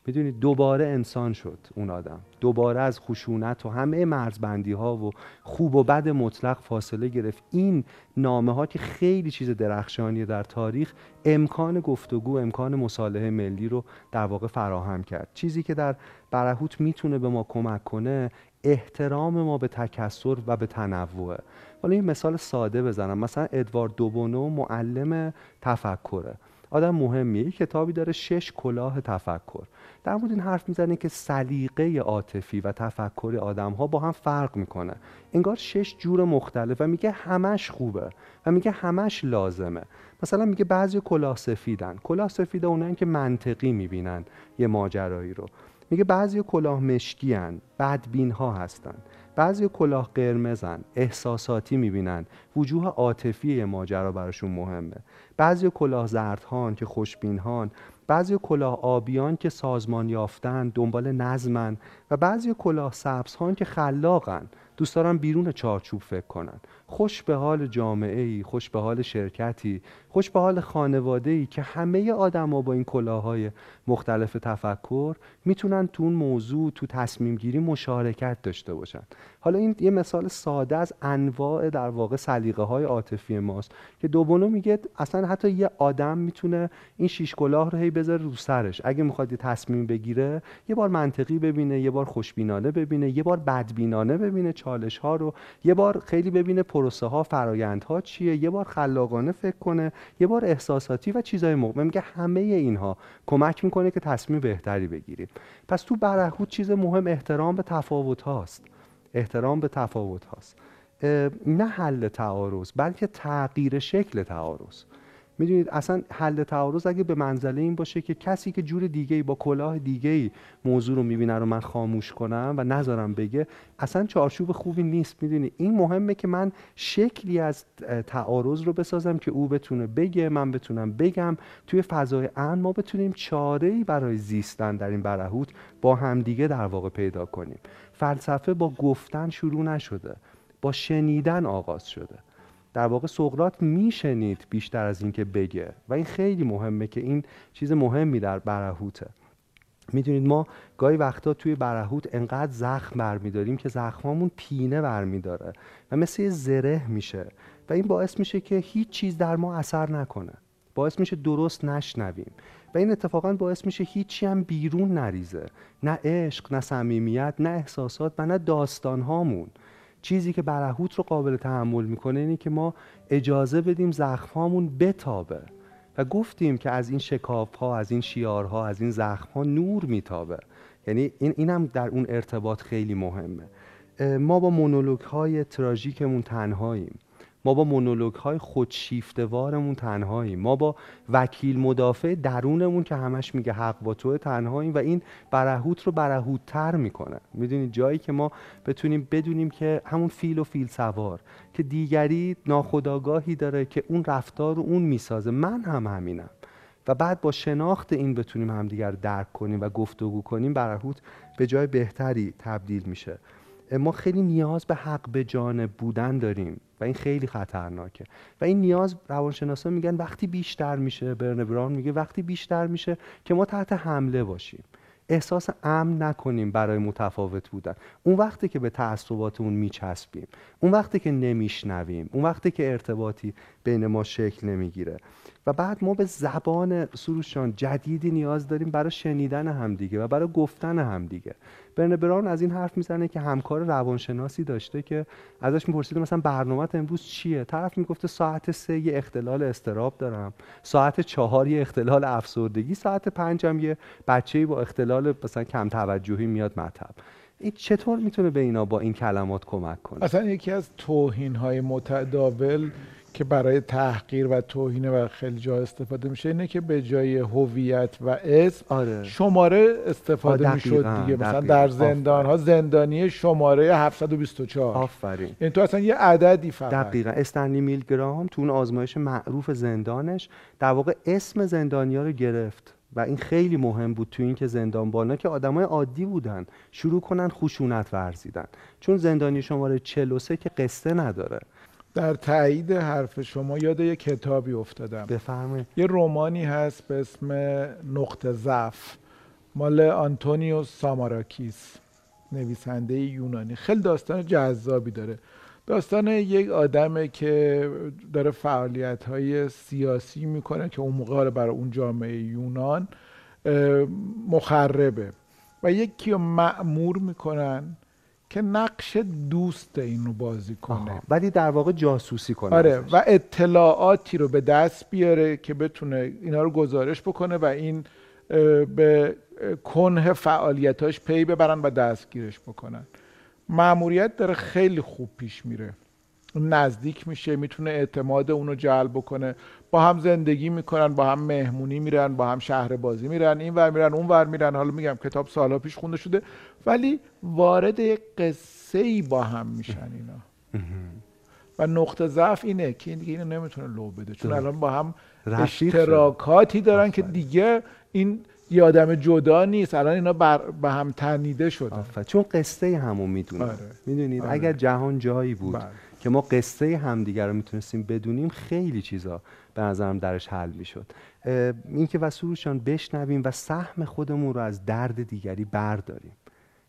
می‌دونید دوباره انسان شد اون آدم. دوباره از خشونت و همه مرزبندی ها و خوب و بد مطلق فاصله گرفت. این نامه ها که خیلی چیز درخشانی در تاریخ امکان گفتگو امکان مصالحه ملی رو در واقع فراهم کرد. چیزی که در برهوت می‌تونه به ما کمک کنه احترام ما به تکسر و به تنوعه حالا یه مثال ساده بزنم. مثلا ادوارد دوبونو معلم تفکره. آدم مهمیه. کتابی داره شش کلاه تفکر. در مورد این حرف می‌زنه که سلیقه عاطفی و تفکر آدم ها با هم فرق می‌کنه. انگار شش جور مختلف و میگه همش خوبه و میگه همش لازمه. مثلا میگه بعضی کلاه سفیدن. کلاه سفیده اونن که منطقی می‌بینن یه ماجرایی رو. میگه بعضی کلاه مشکی هن بدبین ها هستن. بعضی کلاه قرمزن احساساتی می‌بینن. وجوه عاطفی ماجرا براشون مهمه. بعضی کلاه زردهان که خوشبینهان بعضی کلاه آبیان که سازمان یافتن دنبال نظمن و بعضی کلاه سبزهان که خلاقن دوست دارن بیرون چارچوب فکر کنن. خوش به حال جامعه ای خوش به حال شرکتی خوش به حال خانواده ای که همه آدما با این کلاهای مختلف تفکر می‌تونن تو اون موضوع تو تصمیم گیری مشارکت داشته باشن. حالا این یه مثال ساده از انواع در واقع سلیقه های عاطفی ماست که دوبونو میگه اصلا حتی یه آدم می‌تونه این شیش کلاه رو هی بذاره رو سرش. اگه می‌خواد یه تصمیم بگیره یه بار منطقی ببینه یه بار خوشبینانه ببینه یه بار بدبینانه ببینه چالش ها رو یه بار خیلی ببینه پروسه ها فرایندها چیه؟ یه بار خلاقانه فکر کنه یه بار احساساتی و چیزای مهم میگه همه اینها کمک می‌کنه که تصمیم بهتری بگیریم. پس تو برهوت چیز مهم احترام به تفاوت هاست. احترام به تفاوت هاست. نه حل تعارض بلکه تغییر شکل تعارض. می‌دونید اصلا حل تعارض اگه به منزله این باشه که کسی که جور دیگه ای با کلاه دیگه ای موضوع رو می‌بینه رو من خاموش کنم و نذارم بگه اصلا چارچوب خوبی نیست. می‌دونی این مهمه که من شکلی از تعارض رو بسازم که او بتونه بگه من بتونم بگم. توی فضای امن ما بتونیم چاره ای برای زیستن در این برهوت با همدیگه در واقع پیدا کنیم. فلسفه با گفتن شروع نشده با شنیدن آغاز شده. در واقع سقرات میشنید بیشتر از اینکه بگه. و این خیلی مهمه که این چیز مهمی در برهوته. می‌دونید ما گاهی وقتا توی برهوت انقدر زخم برمیداریم که زخمامون پینه برمیداره و مثل یه زره میشه. و این باعث میشه که هیچ چیز در ما اثر نکنه. باعث میشه درست نشنویم. و این اتفاقا باعث میشه هیچی هم بیرون نریزه. نه عشق نه صمیمیت نه احساسات و نه داستان هامون چیزی که برهوت رو قابل تحمل می‌کنه اینه که ما اجازه بدیم زخم هامون بتابه و گفتیم که از این شکاف ها از این شیارها از این زخم ها نور میتابه. یعنی این اینم در اون ارتباط خیلی مهمه. ما با مونولوگ های تراژیکمون تنهاییم. ما با مونولوگ های خودشیفتوارمون تنهاییم. ما با وکیل مدافع درونمون که همش میگه حق با تو تنهاییم و این برهوت رو برهوت تر می‌کنه. می‌دونید جایی که ما بتونیم بدونیم که همون فیل و فیل سوار که دیگری ناخداگاهی داره که اون رفتار رو اون می‌سازه. من هم همینم. و بعد با شناخت این بتونیم همدیگر درک کنیم و گفتگو کنیم برهوت به جای بهتری تبدیل میشه. ما خیلی نیاز به حق به جانب بودن داریم و این خیلی خطرناکه. و این نیاز روانشناسا میگن وقتی بیشتر میشه برن براون میگه وقتی بیشتر میشه که ما تحت حمله باشیم. احساس امن نکنیم برای متفاوت بودن. اون وقتی که به تعصباتمون میچسبیم اون وقتی که نمیشنویم اون وقتی که ارتباطی بین ما شکل نمی‌گیره. و بعد ما به زبان سروشان جدیدی نیاز داریم برای شنیدن همدیگه و برای گفتن همدیگه برن براون از این حرف می‌زنه که همکار روانشناسی داشته که ازش می‌پرسید مثلا برنامه امروز چیه؟ طرف می‌گفته ساعت سه یه اختلال استراب دارم. ساعت چهار یه اختلال افسردگی. ساعت پنجم یه بچه با اختلال مثلا کم توجهی میاد مطب. این چطور می‌تونه به اینا با این کلمات کمک کنه؟ اصلا یکی از توهین های متداول که برای تحقیر و توهین و خیلی جا استفاده میشه اینه که به جای هویت و اسم آره. شماره استفاده می‌شد دیگه. مثلا در زندان ها زندانی شماره 724 آفرین. این تو اصلا یه عددی فقط. دقیقا. استنلی میلگرام تو اون آزمایش معروف زندانش در واقع اسم زندانیا رو گرفت. و این خیلی مهم بود تو اینکه زندانبانا که آدمای عادی بودن شروع کنن خشونت ورزیدن. چون زندانی شماره 43 که قصه نداره. در تایید حرف شما یاد یه کتابی افتادم. بفرمایید. یه رومانی هست به اسم نقطه ضعف. مال آنتونیو ساماراکیس نویسنده یونانی. خیلی داستان جذابی داره. داستان یک آدمه که داره فعالیت های سیاسی می‌کنه که اون موقع برای اون جامعه یونان مخربه. و یکی رو معمور می‌کنن که نقش دوست این رو بازی کنه. ولی در واقع جاسوسی کنه آره و اطلاعاتی رو به دست بیاره که بتونه اینا رو گزارش بکنه و این به کنه فعالیتاش پی ببرن و دستگیرش بکنن. معموریت داره خیلی خوب پیش میره. نزدیک میشه می‌تونه اعتماد اونو جلب بکنه. با هم زندگی می‌کنن با هم مهمونی میرن با هم شهر بازی میرن این ور میرن اون ور میرن. حالا میگم کتاب سالها پیش خونده شده ولی وارد یک قصه ای با هم میشن اینا. و نقطه ضعف اینه که این دیگه اینو نمی‌تونه لو بده. چون الان با هم اشتراکاتی دارن که دیگه این یه آدم جدا نیست. الان اینا بر به هم تنیده شدن. چون قصه همو می‌دونن آره. می‌دونید؟ آره. اگر جهان جایی بود بله. که ما قصه همدیگر رو می‌تونستیم بدونیم خیلی چیزا به نظرم درش حل می‌شد. این که وسوروشان بشنویم و سهم خودمون رو از درد دیگری برداریم.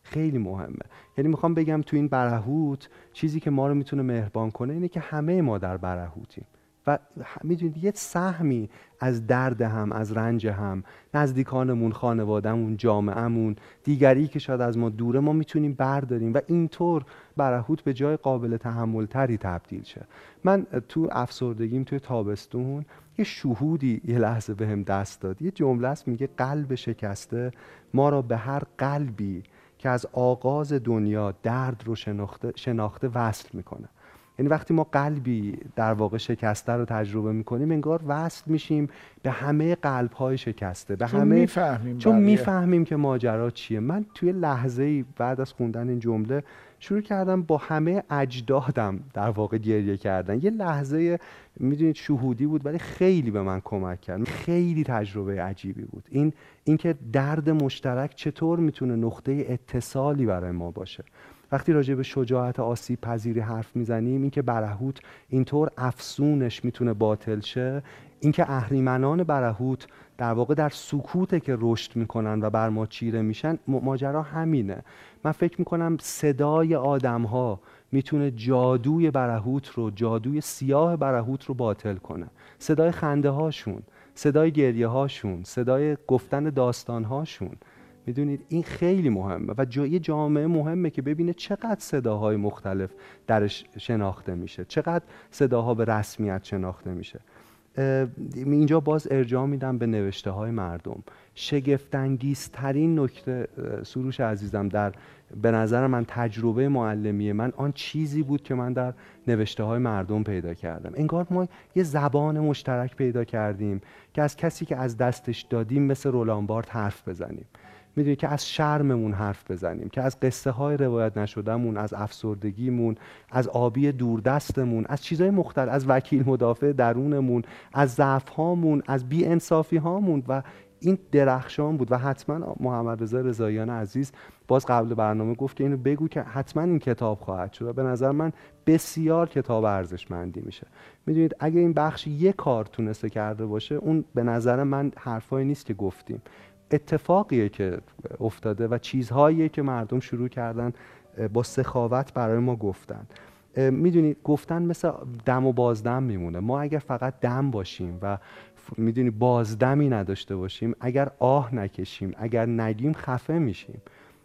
خیلی مهمه. یعنی می‌خوام بگم تو این برهوت چیزی که ما رو می‌تونه مهربان کنه اینه که همه ما در برهوتیم. و می‌دونید یه سهمی از درد هم از رنج هم نزدیکانمون خانوادهمون جامعهمون دیگری که شاید از ما دوره ما می‌تونیم برداریم و اینطور برهوت به جای قابل تحمل تری تبدیل شه. من تو افسردگیم توی تابستون یه شهودی یه لحظه به هم دست داد. یه جمله است میگه قلب شکسته ما را به هر قلبی که از آغاز دنیا درد رو شناخته, شناخته وصل می‌کنه. یعنی وقتی ما قلبی در واقع شکسته رو تجربه می‌کنیم انگار وصل میشیم به همه قلب های شکسته به چون همه می‌فهمیم چون می‌فهمیم که ماجرا چیه. من توی لحظه ای بعد از خوندن این جمله شروع کردم با همه اجدادم در واقع گریه کردن. یه لحظه می‌دونید شهودی بود ولی خیلی به من کمک کرد. خیلی تجربه عجیبی بود. این اینکه درد مشترک چطور می‌تونه نقطه اتصالی برای ما باشه. وقتی راجع به شجاعت آسیب پذیری حرف می‌زنیم اینکه برهوت اینطور افسونش می‌تونه باطل شه اینکه اهریمنان برهوت در واقع در سکوته که رشد می‌کنن و بر ما چیره میشن ماجرا همینه. من فکر می‌کنم صدای آدم ها می‌تونه جادوی برهوت رو جادوی سیاه برهوت رو باطل کنه. صدای خنده هاشون صدای گریه هاشون صدای گفتن داستان هاشون می‌دونید؟ این خیلی مهمه و جای جامعه مهمه که ببینه چقدر صداهای مختلف درش شناخته میشه چقدر صداها به رسمیت شناخته میشه. اینجا باز ارجاع میدم به نوشته های مردم. شگفتانگیزترین نکته سروش عزیزم در به نظر من تجربه معلمی من آن چیزی بود که من در نوشته های مردم پیدا کردم. انگار ما یه زبان مشترک پیدا کردیم که از کسی که از دستش دادیم مثل رولانبارد حرف بزنیم. می‌دونی که از شرممون حرف بزنیم که از قصه های روایت نشدهمون از افسردگیمون از آبی دوردستمون از چیزهای مختلف از وکیل مدافع درونمون از ضعف هامون از بی انصافی هامون و این درخشان بود. و حتما محمد رضا رضاییان عزیز باز قبل برنامه گفت که اینو بگو که حتما این کتاب خواهد شد. و به نظر من بسیار کتاب ارزشمندی میشه. می‌دونید اگه این بخش یک کار تونسته کرده باشه اون به نظر من حرفایی نیست که گفتیم. اتفاقیه که افتاده و چیزهاییه که مردم شروع کردن با سخاوت برای ما گفتن. می‌دونید گفتن مثل دم و بازدم میمونه. ما اگر فقط دم باشیم و می‌دونی بازدمی نداشته باشیم اگر آه نکشیم اگر نگیم خفه میشیم.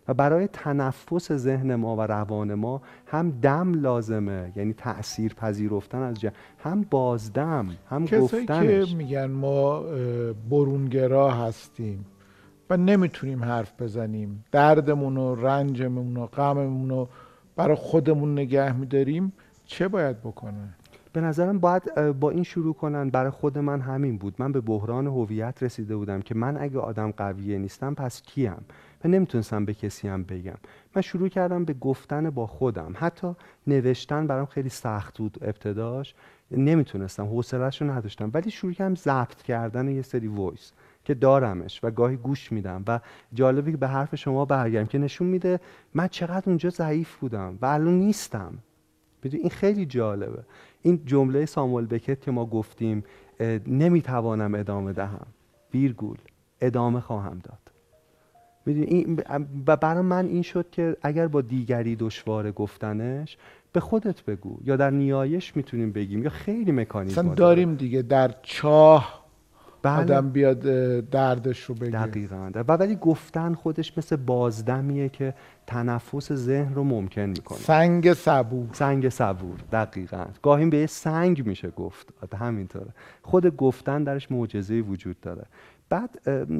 و برای تنفس ذهن ما و روان ما هم دم لازمه یعنی تأثیر پذیرفتن از جه. هم بازدم هم کسایی گفتنش. که میگن ما برونگرا هستیم. و نمی‌تونیم حرف بزنیم. دردمون و رنجمون و غممون رو برای خودمون نگه میداریم. چه باید بکنه؟ به نظرم باید با این شروع کنن برای خود من همین بود. من به بحران هویت رسیده بودم که من اگه آدم قویه نیستم پس کیم؟ و نمی‌تونستم به کسی هم بگم. من شروع کردم به گفتن با خودم. حتی نوشتن برام خیلی سخت بود ابتداش. نمی‌تونستم حوصله‌اش رو نداشتم. ولی شروع کردم ضبط کردن یه سری وایس. که دارمش و گاهی گوش میدم و جالبی که به حرف شما برگردم که نشون میده من چقدر اونجا ضعیف بودم و الان نیستم. این خیلی جالبه. این جمله ساموئل بکت که ما گفتیم نمی‌توانم ادامه دهم. ویرگول ادامه خواهم داد. این و برای من این شد که اگر با دیگری دشوار گفتنش به خودت بگو. یا در نیایش می‌تونیم بگیم یا خیلی مکانیزم داریم دیگه. در چاه بله. آدم بیاد دردش رو بگه. دقیقا. و ولی گفتن خودش مثل بازدمیه که تنفس ذهن رو ممکن می‌کنه. سنگ صبور. سنگ صبور. دقیقا. گاهی به سنگ میشه گفت. همینطوره. خود گفتن درش معجزه وجود داره. بعد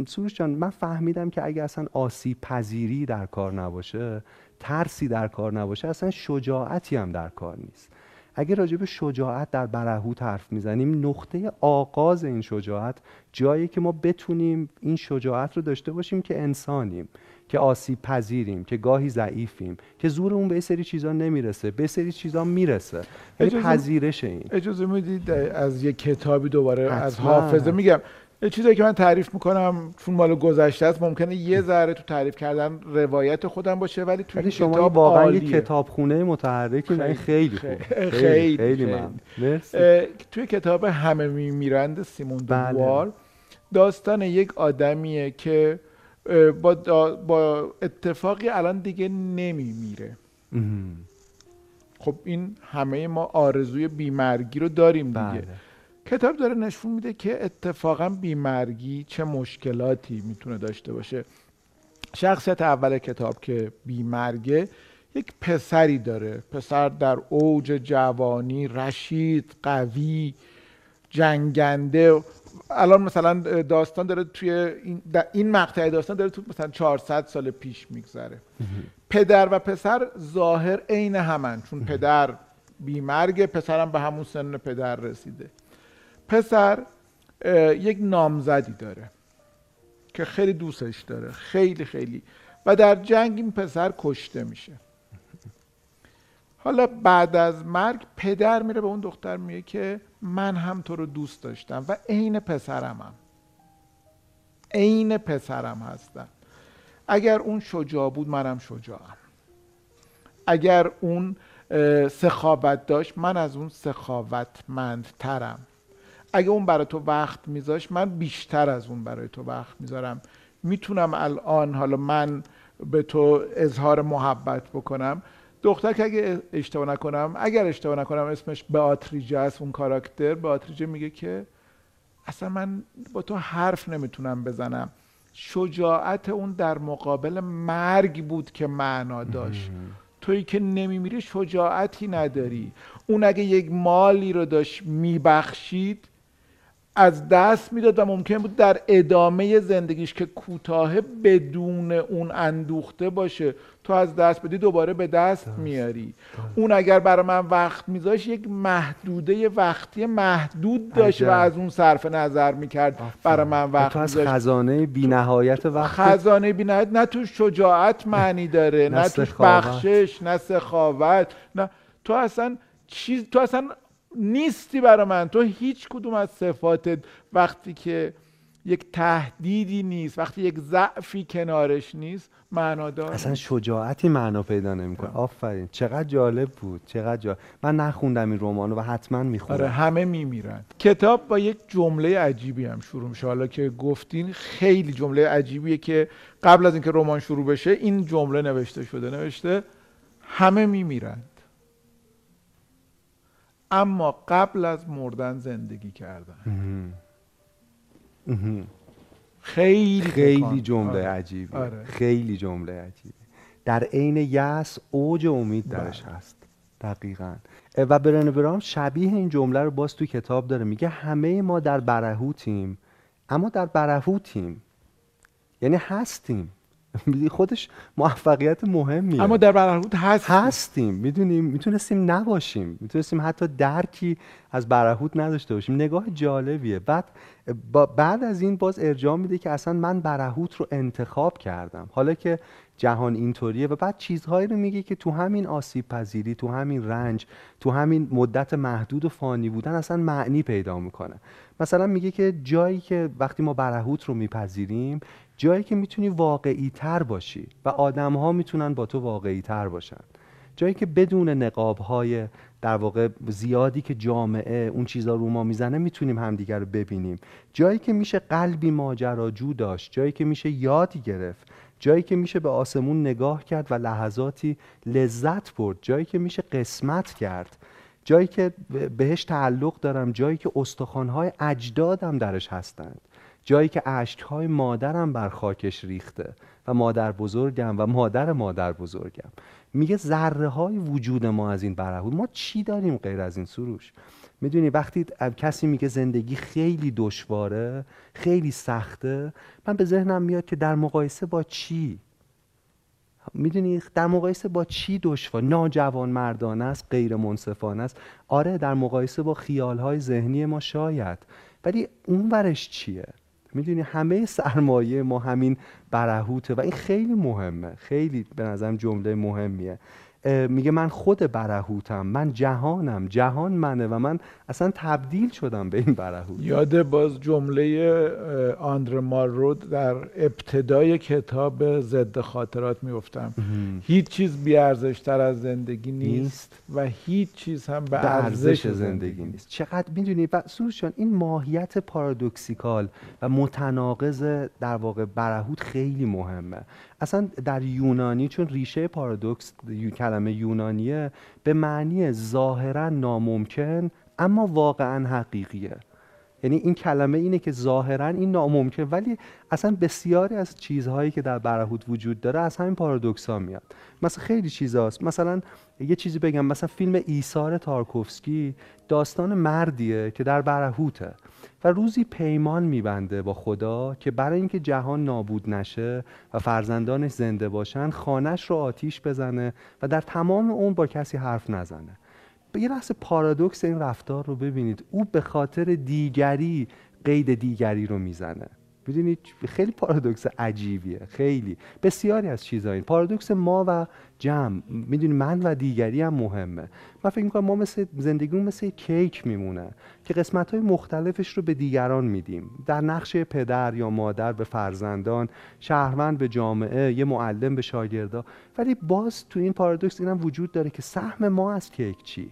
سروش جان من فهمیدم که اگه اصلا آسیب پذیری در کار نباشه ترسی در کار نباشه اصلا شجاعتی هم در کار نیست. اگر راجع به شجاعت در برهوت حرف می‌زنیم نقطه آغاز این شجاعت جایی که ما بتونیم این شجاعت رو داشته باشیم که انسانیم که آسیب پذیریم که گاهی ضعیفیم که زورمون به سری چیزا نمی‌رسه به سری چیزا می‌رسه. ولی پذیرش این. اجازه می‌دید از یک کتابی دوباره از حافظه میگم. چیزایی که من تعریف می‌کنم چون مال گذشته است ممکنه یه ذره تو تعریف کردن روایت خودم باشه ولی تو شما کتاب واقعا یه کتابخونه متحرکی خیلی خیلی خوب. خیلی خیلی, خیلی, خیلی توی کتاب همه میمیرند سیمون دووار بله. داستان یک آدمیه که با, با اتفاقی الان دیگه نمیمیره خب این همه ما آرزوی بیمرگی رو داریم دیگه. بله. کتاب داره نشون میده که اتفاقا بیمرگی چه مشکلاتی می‌تونه داشته باشه. شخصیت اول کتاب که بیمرگه یک پسری داره. پسر در اوج جوانی رشید قوی جنگنده. الان مثلا داستان داره توی این, این مقطع داستان داره تو مثلا 400 سال پیش میگذره. پدر و پسر ظاهر عین همن چون پدر بیمرگ پسرم به همون سن پدر رسیده. پسر یک نامزدی داره که خیلی دوستش داره خیلی خیلی. و در جنگ این پسر کشته میشه. حالا بعد از مرگ پدر میره به اون دختر میگه که من هم تو رو دوست داشتم و عین پسرمم عین پسرم هستم. اگر اون شجاع بود منم شجاعم. اگر اون سخاوت داشت من از اون سخاوتمندترم. اگه اون برای تو وقت میذاش من بیشتر از اون برای تو وقت می‌ذارم. می‌تونم الان حالا من به تو اظهار محبت بکنم. دختر که اگه اشتباه نکنم اگر اشتباه نکنم اسمش آتریجه است اون کاراکتر. آتریجه میگه که اصلا من با تو حرف نمی‌تونم بزنم. شجاعت اون در مقابل مرگ بود که معنا داشت. تویی که نمیمیری شجاعتی نداری. اون اگه یک مالی رو داشت میبخشید از دست می‌داد و ممکن بود در ادامه زندگیش که کوتاه بدون اون اندوخته باشه تو از دست بدی دوباره به دست میاری. اون اگر برای من وقت میذاش یک محدوده وقتی محدود داشت و از اون صرف نظر می‌کرد برای من وقت تو از خزانه بی نهایت وقت خزانه بی نهایت نه تو شجاعت معنی داره *laughs* نه تو بخشش نه سخاوت نه. تو اصلا چیز تو اصلا نیستی برای من. تو هیچ کدوم از صفاتت وقتی که یک تهدیدی نیست وقتی یک ضعفی کنارش نیست معنا داره. اصلا شجاعتی معنا پیدا نمی‌کنه. آفرین. چقدر جالب بود. چقدر جالب. من نخوندم این رمانو و حتما می‌خونم. آره همه میمیرن. کتاب با یک جمله عجیبی هم شروع میشه. حالا که گفتین خیلی جمله عجیبیه که قبل از اینکه رمان شروع بشه این جمله نوشته شده. نوشته همه میمیرن. اما قبل از مردن زندگی کردن. خیلی خیلی جمله آره. عجیبی آره. خیلی جمله عجیبی در عین یس اوج امید درش بله. هست. دقیقا. و برن برام شبیه این جمله رو باز تو کتاب داره. میگه همه ما در برهوتیم اما در برهوتیم. یعنی هستیم. خودش موفقیت مهمیه. اما در برهوت هستیم. هستیم. می‌دونیم می‌تونستیم نباشیم. می‌تونستیم حتی درکی از برهوت نداشته باشیم. نگاه جالبیه. بعد بعد از این باز ارجاع میده که اصلا من برهوت رو انتخاب کردم. حالا که جهان اینطوریه و بعد چیزهایی رو میگه که تو همین آسیب پذیری تو همین رنج تو همین مدت محدود و فانی بودن اصلا معنی پیدا می‌کنه. مثلا میگه که جایی که وقتی ما برهوت رو میپذیریم جایی که می‌تونی واقعی تر باشی و آدم ها می‌تونن با تو واقعی تر باشن. جایی که بدون نقاب های در واقع زیادی که جامعه اون چیزا رو ما می‌زنه می‌تونیم همدیگر رو ببینیم. جایی که میشه قلبی ماجراجو داشت جایی که میشه یادی گرفت جایی که میشه به آسمون نگاه کرد و لحظاتی لذت برد جایی که میشه قسمت کرد جایی که بهش تعلق دارم جایی که استخوانهای اجدادم درش هستند. جایی که اشکهای مادرم بر خاکش ریخته و مادر بزرگم و مادر مادر بزرگم. میگه ذره های وجود ما از این برهود ما چی داریم غیر از این سروش؟ می‌دونی وقتی کسی میگه زندگی خیلی دشواره خیلی سخته من به ذهنم میاد که در مقایسه با چی؟ می‌دونی در مقایسه با چی دشوار؟ ناجوان مردانه است غیر منصفانه است. آره در مقایسه با خیالهای ذهنی ما شاید. ولی اون ورش چیه؟ می‌دونی همه سرمایه ما همین برهوته و این خیلی مهمه. خیلی به نظرم جمله مهمیه. میگه من خود برهوتم من جهانم جهان منه و من اصلا تبدیل شدم به این برهوت. یاد باز جمله آندر مارود در ابتدای کتاب ضد خاطرات میفتم هیچ چیز بی تر از زندگی نیست, و هیچ چیز هم به ارزش زندگی, نیست. چقدر می‌دونی؟ و سروشان این ماهیت پارادوکسیکال و متناقض در واقع برهوت خیلی مهمه. اصلا در یونانی چون ریشه پارادوکس کلمه یونانیه به معنی ظاهرا ناممکن اما واقعا حقیقیه. یعنی این کلمه اینه که ظاهرا این ناممکن ولی اصلا بسیاری از چیزهایی که در برهوت وجود داره از همین پارادوکس ها میاد. مثلا خیلی چیزاست مثلا یه چیزی بگم مثلا فیلم ایثار تارکوفسکی داستان مردیه که در برهوته و روزی پیمان میبنده با خدا که برای اینکه جهان نابود نشه و فرزندانش زنده باشن خانش رو آتیش بزنه و در تمام اون با کسی حرف نزنه. یه لحظه پارادوکس این رفتار رو ببینید. او به خاطر دیگری قید دیگری رو می‌زنه. می‌دونید خیلی پارادوکس عجیبیه. خیلی. بسیاری از چیزها این پارادوکس ما و جمع. می‌دونی من و دیگری هم مهمه. من فکر می‌کنم ما مثل زندگیمون مثل کیک میمونه که قسمت های مختلفش رو به دیگران میدیم. در نقش پدر یا مادر به فرزندان شهروند به جامعه یه معلم به شاگردا. ولی باز تو این پارادوکس اینم وجود داره که سهم ما از کیک چی؟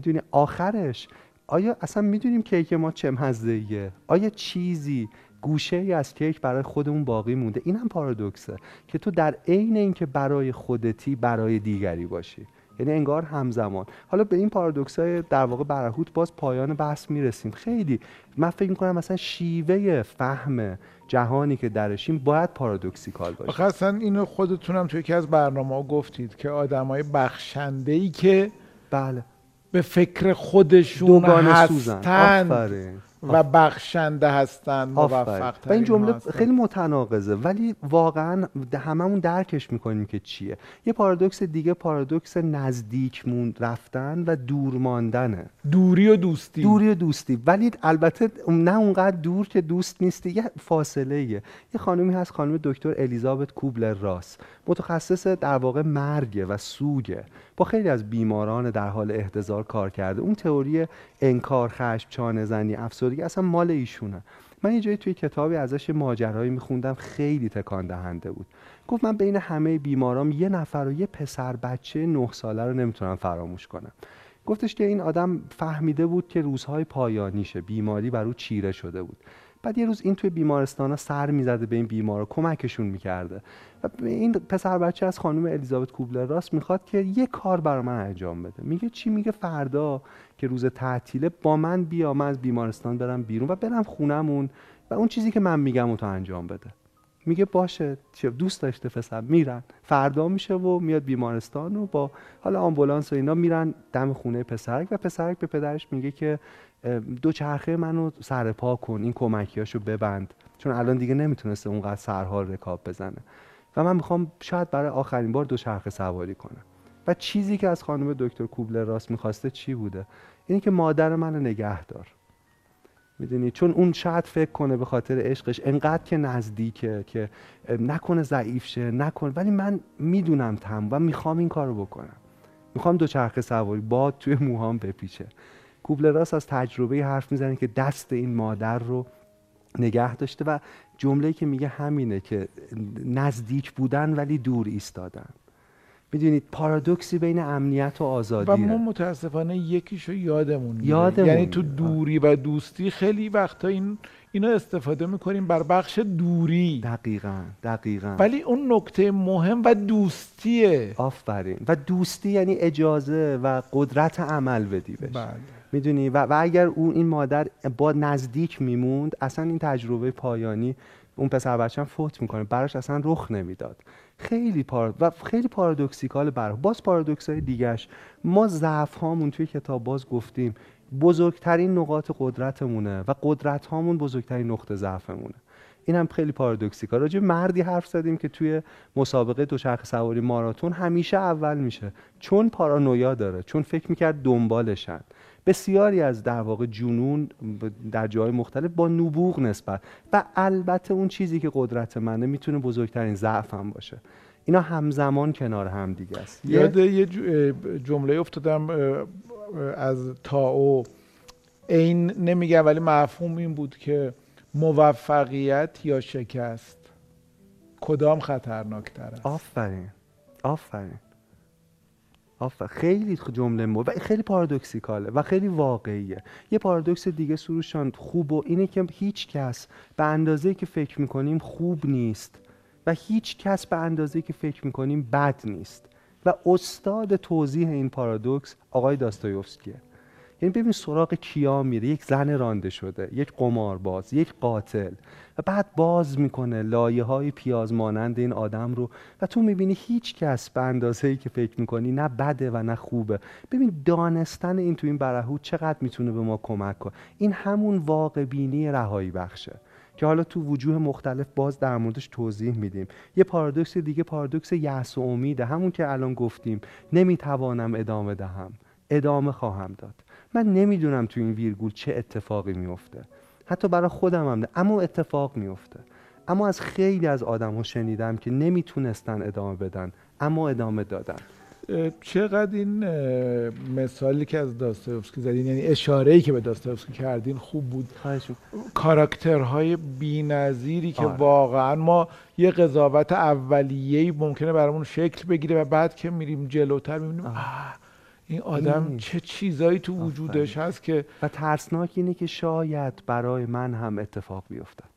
می‌دونی آخرش؟ آیا اصلا می‌دونیم کیک ما چه مزه آیا چیزی گوشه ای از کیک برای خودمون باقی مونده؟ این هم پارادوکسه که تو در عین اینکه برای خودتی برای دیگری باشی. یعنی انگار همزمان. حالا به این پارادوکس های در واقع برهوت باز پایان بحث می‌رسیم. خیلی من فکر می‌کنم مثلا شیوه فهم جهانی که درشیم باید پارادوکسیکال باشه. اصلا اینو خودتونم توی یکی از برنامه ها گفتید که آدمای بخشنده ای که بله. به فکر خودشون هستند و بخشنده هستند موفق و این جمله خیلی متناقضه ولی واقعا هممون درکش می‌کنیم که چیه. یه پارادوکس دیگه پارادوکس نزدیک مون رفتن و دور ماندنه. دوری و دوستی. دوری و دوستی. ولی البته نه اونقدر دور که دوست نیستی یه فاصله ایه. یه خانومی هست خانم دکتر الیزابت کوبلر راس متخصص در واقع مرگ و سوگه. با خیلی از بیماران در حال احتضار کار کرده. اون تئوری انکار خشم چانه زنی افسردگی اصلا مال ایشونه. من یه جایی توی کتابی ازش ماجرایی میخوندم خیلی تکان دهنده بود. گفت من بین همه بیمارام یه نفر و یه پسر بچه نه ساله رو نمی‌تونم فراموش کنم. گفتش که این آدم فهمیده بود که روزهای پایانیشه بیماری بر او چیره شده بود. بعد یه روز این توی بیمارستان سر می‌زده به این بیمار کمکشون می‌کرده. و این پسر بچه از خانم الیزابت کوبلر راست می‌خواد که یه کار برای من انجام بده. میگه چی؟ میگه فردا که روز تعطیله با من بیا من از بیمارستان برم بیرون و برم خونمون و اون چیزی که من میگم تو انجام بده. میگه باشه. دوست داشته پسر؟ میرن. فردا میشه و میاد بیمارستان و با حالا آمبولانس و اینا میرن دم خونه پسرک و پسرک به پدرش میگه که دو چرخه منو سر پا کن این کمکیاشو ببند. چون الان دیگه نمی‌تونسته اونقدر سرها رکاب بزنه. و من می‌خوام شاید برای آخرین بار دو چرخه سواری کنم. و چیزی که از خانم دکتر کوبلر راست می‌خواسته چی بوده؟ اینی که مادر منو نگه دار. می‌دونی؟ چون اون شاید فکر کنه به خاطر عشقش انقدر که نزدیکه که نکنه ضعیف شه نکنه. ولی من می‌دونم تم و می‌خوام این کارو بکنم. می‌خوام دو چرخه سواری باد توی موهام بپیچه. کوبلراس از تجربه حرف می‌زنه که دست این مادر رو نگه داشته و جمله که میگه همینه که نزدیک بودن ولی دور ایستادن. می‌دونید پارادوکسی بین امنیت و آزادی و ما متاسفانه یکیشو یادمون یادمون یعنی تو دوری و دوستی خیلی وقتا این اینا استفاده می‌کنیم بر بخش دوری. دقیقا دقیقا. ولی اون نکته مهم و دوستیه. آفرین. و دوستی یعنی اجازه و قدرت عمل بدی بشه بله. می‌دونی؟ و, و اگر اون این مادر با نزدیک میموند اصلا این تجربه پایانی اون پسر بچه فوت می‌کنه. براش اصلا رخ نمی‌داد. خیلی پار... و خیلی پارادوکسیکال بر باز پارادوکس های دیگهش. ما ضعف هامون توی کتاب باز گفتیم. بزرگترین نقاط قدرتمونه و قدرت هامون بزرگترین نقطه ضعفمونه. این هم خیلی پارادوکسیکال راجع مردی حرف زدیم که توی مسابقه دوچرخه سواری ماراتون همیشه اول میشه. چون پارانویا داره چون فکر می‌کرد دنبالشن. بسیاری از در واقع جنون در جای مختلف با نبوغ نسبت. و البته اون چیزی که قدرت منه می‌تونه بزرگترین ضعفم باشه. اینا همزمان کنار هم دیگه است. یاد یه جمله افتادم از تاو این نمیگم ولی مفهوم این بود که موفقیت یا شکست کدام خطرناکتر است؟ آفرین. آفرین. آفر خیلی جمله مو و خیلی پارادوکسیکاله و خیلی واقعیه. یه پارادوکس دیگه سروشان خوب و اینه که هیچ کس به اندازه که فکر می‌کنیم خوب نیست. و هیچ کس به اندازه که فکر می‌کنیم بد نیست. و استاد توضیح این پارادوکس آقای داستایوفسکیه. یعنی ببین سراغ کیا میره. یک زن رانده شده یک قمارباز یک قاتل. و بعد باز می‌کنه لایه های پیاز مانند این آدم رو. و تو می‌بینی هیچ کس به اندازه ای که فکر می‌کنی نه بده و نه خوبه. ببین دانستن این تو این برهود چقدر می‌تونه به ما کمک کنه. این همون واقع بینی رهایی بخشه. که حالا تو وجوه مختلف باز در موردش توضیح میدیم. یه پارادوکس دیگه پارادوکس یأس و امیده همون که الان گفتیم. نمی‌توانم ادامه دهم. ادامه خواهم داد. من نمی‌دونم تو این ویرگول چه اتفاقی میفته. حتی برای خودم هم نه اما اتفاق میفته. اما از خیلی از آدم ها شنیدم که نمی‌تونستن ادامه بدن اما ادامه دادن. چقدر این مثالی که از داستایوفسکی زدین یعنی اشاره ای که به داستایوفسکی کردین خوب بود. کاراکترهای بی‌نظیری که آره. واقعا ما یه قضاوت اولیه‌ای ممکنه برامون شکل بگیره و بعد که میریم جلوتر می‌بینیم این آدم چه چیزایی تو وجودش هست که و ترسناک اینه که شاید برای من هم اتفاق بیفتد.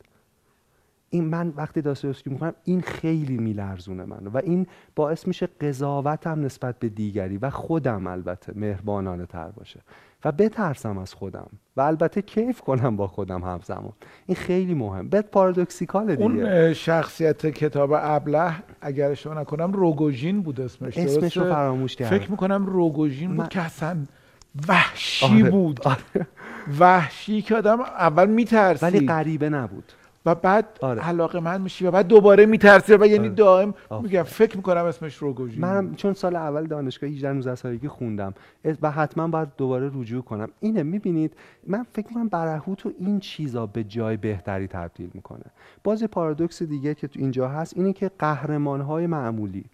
این من وقتی داستایوفسکی می‌خونم این خیلی میلرزونه منو و این باعث میشه قضاوتم نسبت به دیگری و خودم البته مهربانانه تر باشه و بترسم از خودم و البته کیف کنم با خودم همزمان. این خیلی مهم. بد پارادوکسیکال دیگه. اون شخصیت کتاب ابله اگر اشتباه نکنم روگوژین بود اسمش اسمش رو فراموش کردم. فکر می‌کنم روگوژین بود من... که اصلا وحشی آره. بود. آره. وحشی که آدم اول میترسید. ولی غریبه نبود. و بعد آره. علاقه من میشی و بعد دوباره میترسی و یعنی آره. دائم. میگم فکر می‌کنم اسمش روگوژین منم چون سال اول دانشگاه 18 19 سالگی خوندم. و حتما باید دوباره رجوع کنم. اینه می‌بینید من فکر می‌کنم برهوت و این چیزا به جای بهتری تبدیل می‌کنه. باز پارادوکس دیگه که تو اینجا هست اینه که قهرمان های معمولی.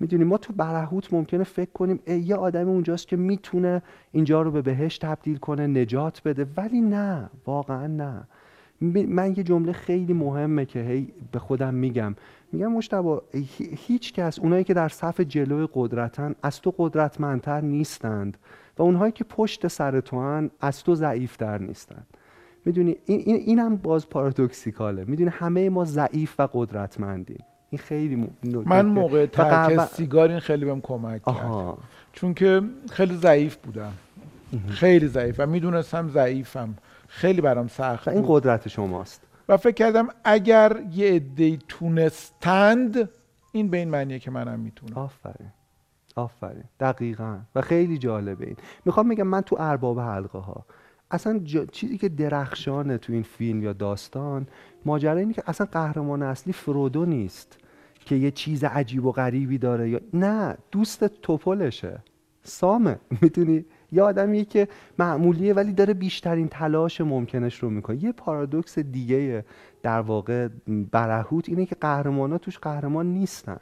می‌دونی ما تو برهوت ممکنه فکر کنیم ای یه آدم اونجاست که می‌تونه اینجا رو به بهشت تبدیل کنه نجات بده. ولی نه واقعا نه. من یه جمله خیلی مهمه که هی به خودم میگم. میگم مشتبه هیچ کس اونایی که در صف جلو قدرتن از تو قدرتمندتر نیستند و اونهایی که پشت سر تو هن از تو ضعیفتر نیستند. می‌دونی؟ این, این اینم باز پارادوکسیکاله. می‌دونی؟ همه ما ضعیف و قدرتمندیم. این خیلی م... من موقع ترک سیگار این خیلی بهم کمک کرد. چون که خیلی ضعیف بودم. خیلی ضعیف و می‌دونستم ضعیفم. خیلی برام سخت این قدرت شماست. و فکر کردم اگر یه عده تونستند این به این معنیه که منم می‌تونم. آفرین. آفرین. دقیقا. و خیلی جالبه این. می‌خوام بگم من تو ارباب حلقه ها اصلا جا... چیزی که درخشانه تو این فیلم یا داستان ماجرا اینه که اصلا قهرمان اصلی فرودو نیست که یه چیز عجیب و غریبی داره یا نه دوست توپلشه. سامه. *laughs* می‌تونی یه آدمیه که معمولیه ولی داره بیشترین تلاش ممکنش رو می‌کنه. یه پارادوکس دیگه در واقع برهوت اینه که قهرمانا توش قهرمان نیستن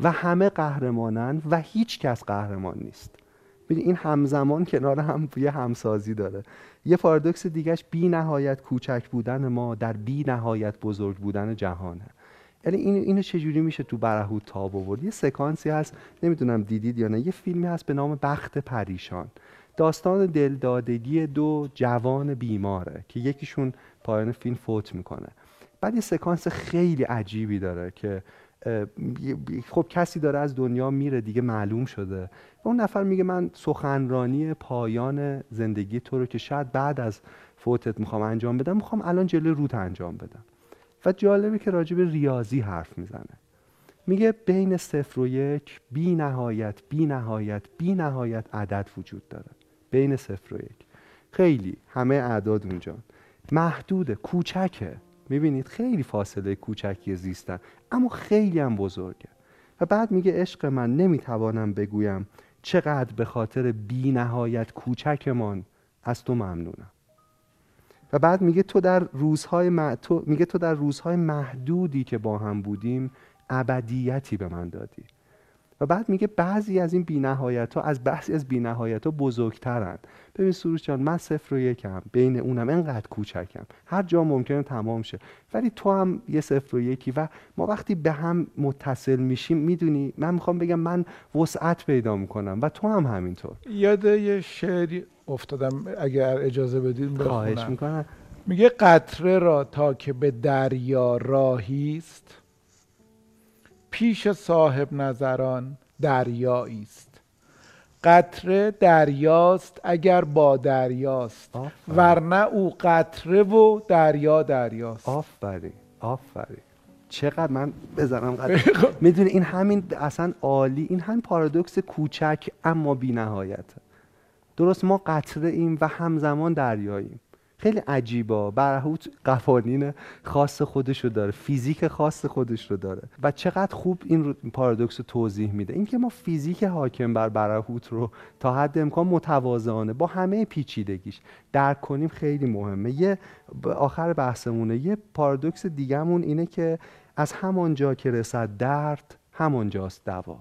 و همه قهرمانن و هیچ کس قهرمان نیست. ببین این همزمان کنار هم یه همسازی داره. یه پارادوکس دیگهش بی نهایت کوچک بودن ما در بی نهایت بزرگ بودن جهانه. یعنی این اینو چجوری میشه تو برهوت تاب آورد؟ یه سکانسی هست نمی‌دونم دیدید یا نه یه فیلمی هست به نام بخت پریشان. داستان دلدادگی دو جوان بیماره که یکیشون پایان فیلم فوت می‌کنه. بعد یه سکانس خیلی عجیبی داره که خب کسی داره از دنیا میره دیگه معلوم شده. و اون نفر میگه من سخنرانی پایان زندگی تو رو که شاید بعد از فوتت می‌خوام انجام بدم می‌خوام الان جلوی روت انجام بدم. و جالبه که راجب ریاضی حرف می‌زنه. میگه بین صفر و یک بی نهایت بی نهایت بی نهایت عدد وجود داره. بین صفر و یک. خیلی همه اعداد اونجا. محدوده کوچکه. می‌بینید خیلی فاصله کوچکی زیستن اما خیلی هم بزرگه. و بعد میگه عشق من نمی‌توانم بگویم چقدر به خاطر بی نهایت کوچکمان. از تو ممنونم. و بعد میگه تو در روزهای م... تو... میگه تو در روزهای محدودی که با هم بودیم ابدیتی به من دادی. و بعد میگه بعضی از این بینهایت ها از بعضی از بینهایت ها بزرگترن. ببین سروش جان من صفر و یکم بین اونم انقدر کوچکم. هر جا ممکنه تمام شه. ولی تو هم یه صفر و یکی و ما وقتی به هم متصل میشیم می‌دونی من می‌خوام بگم من وسعت پیدا می‌کنم و تو هم همینطور. یاد یه شعری افتادم اگر اجازه بدید خواهش می‌کنم. میگه قطره را تا که به دریا راهیست پیش صاحب نظران دریایی است قطره دریاست اگر با دریاست ورنه او قطره و دریا دریاست. آفرین آفرین. چقدر من بزنم *laughs* می‌دونی این همین اصلا عالی این همین پارادوکس کوچک اما بی نهایته درست ما قطره ایم و همزمان دریاییم. خیلی عجیبا برهوت قوانین خاص خودش رو داره فیزیک خاص خودش رو داره. و چقدر خوب این پارادوکس رو توضیح میده. اینکه ما فیزیک حاکم بر برهوت رو تا حد امکان متواضعانه با همه پیچیدگیش درک کنیم خیلی مهمه. یه آخر بحثمونه. یه پارادوکس دیگهمون اینه که از همانجا که رسد درد همانجاست دوا.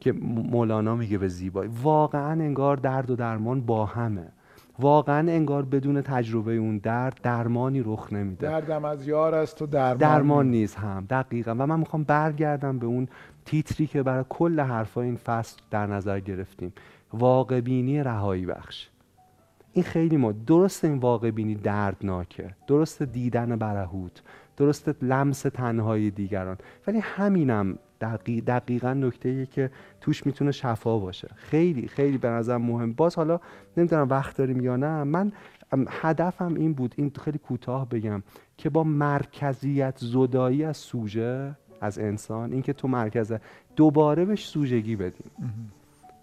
که مولانا میگه به زیبایی. واقعا انگار درد و درمان با همه. واقعا انگار بدون تجربه اون درد درمانی رخ نمیده. دردم از یار است و درمان, درمان نیست هم دقیقا. و من می‌خوام برگردم به اون تیتری که برای کل حرفای این فصل در نظر گرفتیم. واقع بینی رهایی بخش. این خیلی ما درست این واقع بینی دردناکه. درست دیدن برهوت. درست لمس تنهایی دیگران. ولی همینم دقیق دقیقا نکته که توش می‌تونه شفا باشه. خیلی خیلی به نظر مهم. باز حالا نمی‌دونم وقت داریم یا نه. من هدفم این بود این خیلی کوتاه بگم که با مرکزیت زدایی از سوژه از انسان اینکه تو مرکزه دوباره بهش سوژگی بدیم.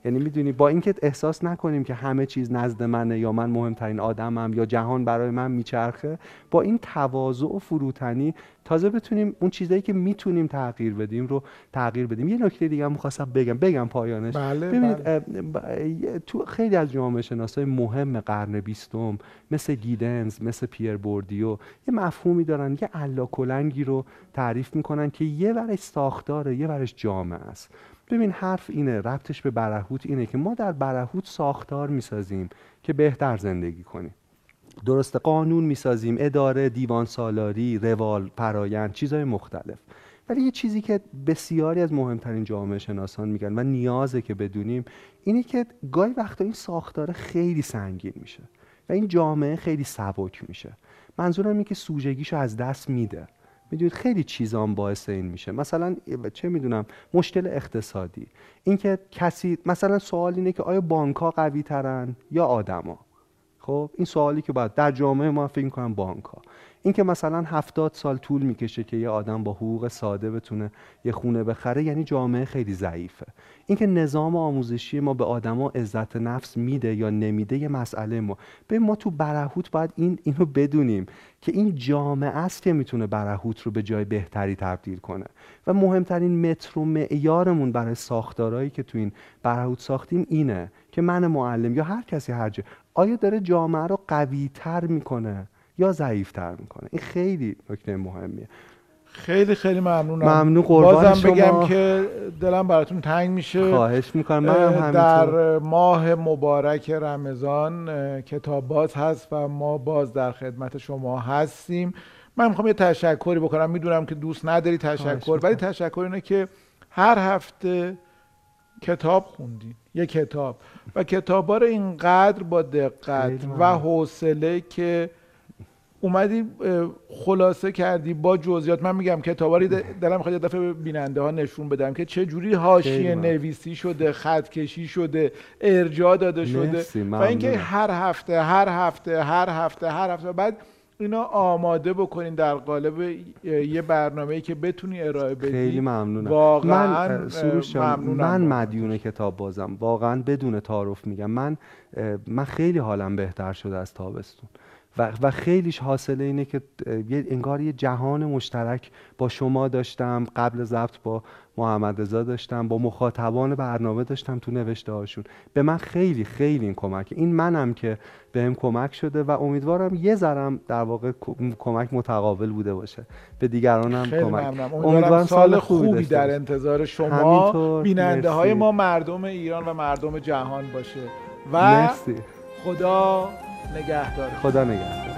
یعنی می‌دونی با اینکه احساس نکنیم که همه چیز نزد منه یا من مهمترین آدمم یا جهان برای من میچرخه با این تواضع و فروتنی تازه بتونیم اون چیزایی که می‌تونیم تغییر بدیم رو تغییر بدیم. یه نکته دیگه هم می‌خواستم بگم بگم پایانش. بله ببینید بله. تو خیلی از جامعه شناسای مهم قرن بیستم مثل گیدنز مثل پیر بوردیو یه مفهومی دارن یه علا کلنگی رو تعریف می‌کنن که یه ورش ساختاره یه ورش جامعه است. ببین حرف اینه ربطش به برهوت اینه که ما در برهوت ساختار می‌سازیم که بهتر زندگی کنیم. درست قانون می‌سازیم اداره دیوان سالاری روال پرایند چیزهای مختلف. ولی یه چیزی که بسیاری از مهمترین جامعه شناسان میگن و نیازه که بدونیم اینه که گاهی وقتا این ساختار خیلی سنگین میشه و این جامعه خیلی سبک میشه. منظورم اینه که سوژگیشو از دست میده. می‌دونید خیلی چیزام باعث این میشه. مثلا چه می‌دونم مشکل اقتصادی. اینکه کسی مثلا سوال اینه که آیا بانک ها قوی ترن یا آدما خب این سوالی که باید در جامعه ما فکر کنم بانک ها اینکه مثلا هفتاد سال طول می‌کشه که یه آدم با حقوق ساده بتونه یه خونه بخره یعنی جامعه خیلی ضعیفه. اینکه نظام آموزشی ما به آدما عزت نفس میده یا نمیده یه مسئله ما. به ما تو برهوت باید این اینو بدونیم که این جامعه است که می‌تونه برهوت رو به جای بهتری تبدیل کنه. و مهمترین متر و معیارمون برای ساختارهایی که تو این برهوت ساختیم اینه که من معلم یا هر کسی هر جا. آیا داره جامعه رو قوی تر می‌کنه؟ یا ضعیفتر می‌کنه. این خیلی نکته مهمیه. خیلی خیلی ممنونم. ممنون. قربان بازم شما. بگم که دلم براتون تنگ میشه. خواهش می‌کنم. من هم در ماه مبارک رمضان کتاب باز هست و ما باز در خدمت شما هستیم. من می‌خوام یه تشکری بکنم. می‌دونم که دوست نداری تشکر. ولی تشکر اینه که هر هفته کتاب خوندین یه کتاب. و کتابا رو اینقدر با دقت. و حوصله که اومدی خلاصه کردی با جزئیات. من میگم کتابا رو دلم می‌خواد یه دفعه به بیننده ها نشون بدم که چه جوری حاشیه. نویسی شده خط کشی شده ارجاع داده شده. و اینکه. هر هفته هر هفته هر هفته هر هفته. بعد اینا آماده بکنین در قالب یه برنامه‌ای که بتونی ارائه بدی. خیلی ممنونم. واقعاً، من سروش ممنونم. من. مدیون کتاب بازم. واقعا بدون تعارف میگم. من من خیلی حالم بهتر شده از تابستون. و, و خیلیش حاصل اینه که یه انگار یه جهان مشترک با شما داشتم قبل ضبط با محمد رضا داشتم با مخاطبان برنامه داشتم تو نوشته هاشون. به من خیلی خیلی این کمک. این منم که بهم کمک شده و امیدوارم یه ذرم در واقع کمک متقابل بوده باشه. به دیگرانم کمک. ممنونم. امیدوارم امیدوارم سال خوبی داشته در. انتظار شما. بیننده های. ما مردم ایران و مردم جهان باشه. و مرسی. خدا نگهدار. خدا نگهدار.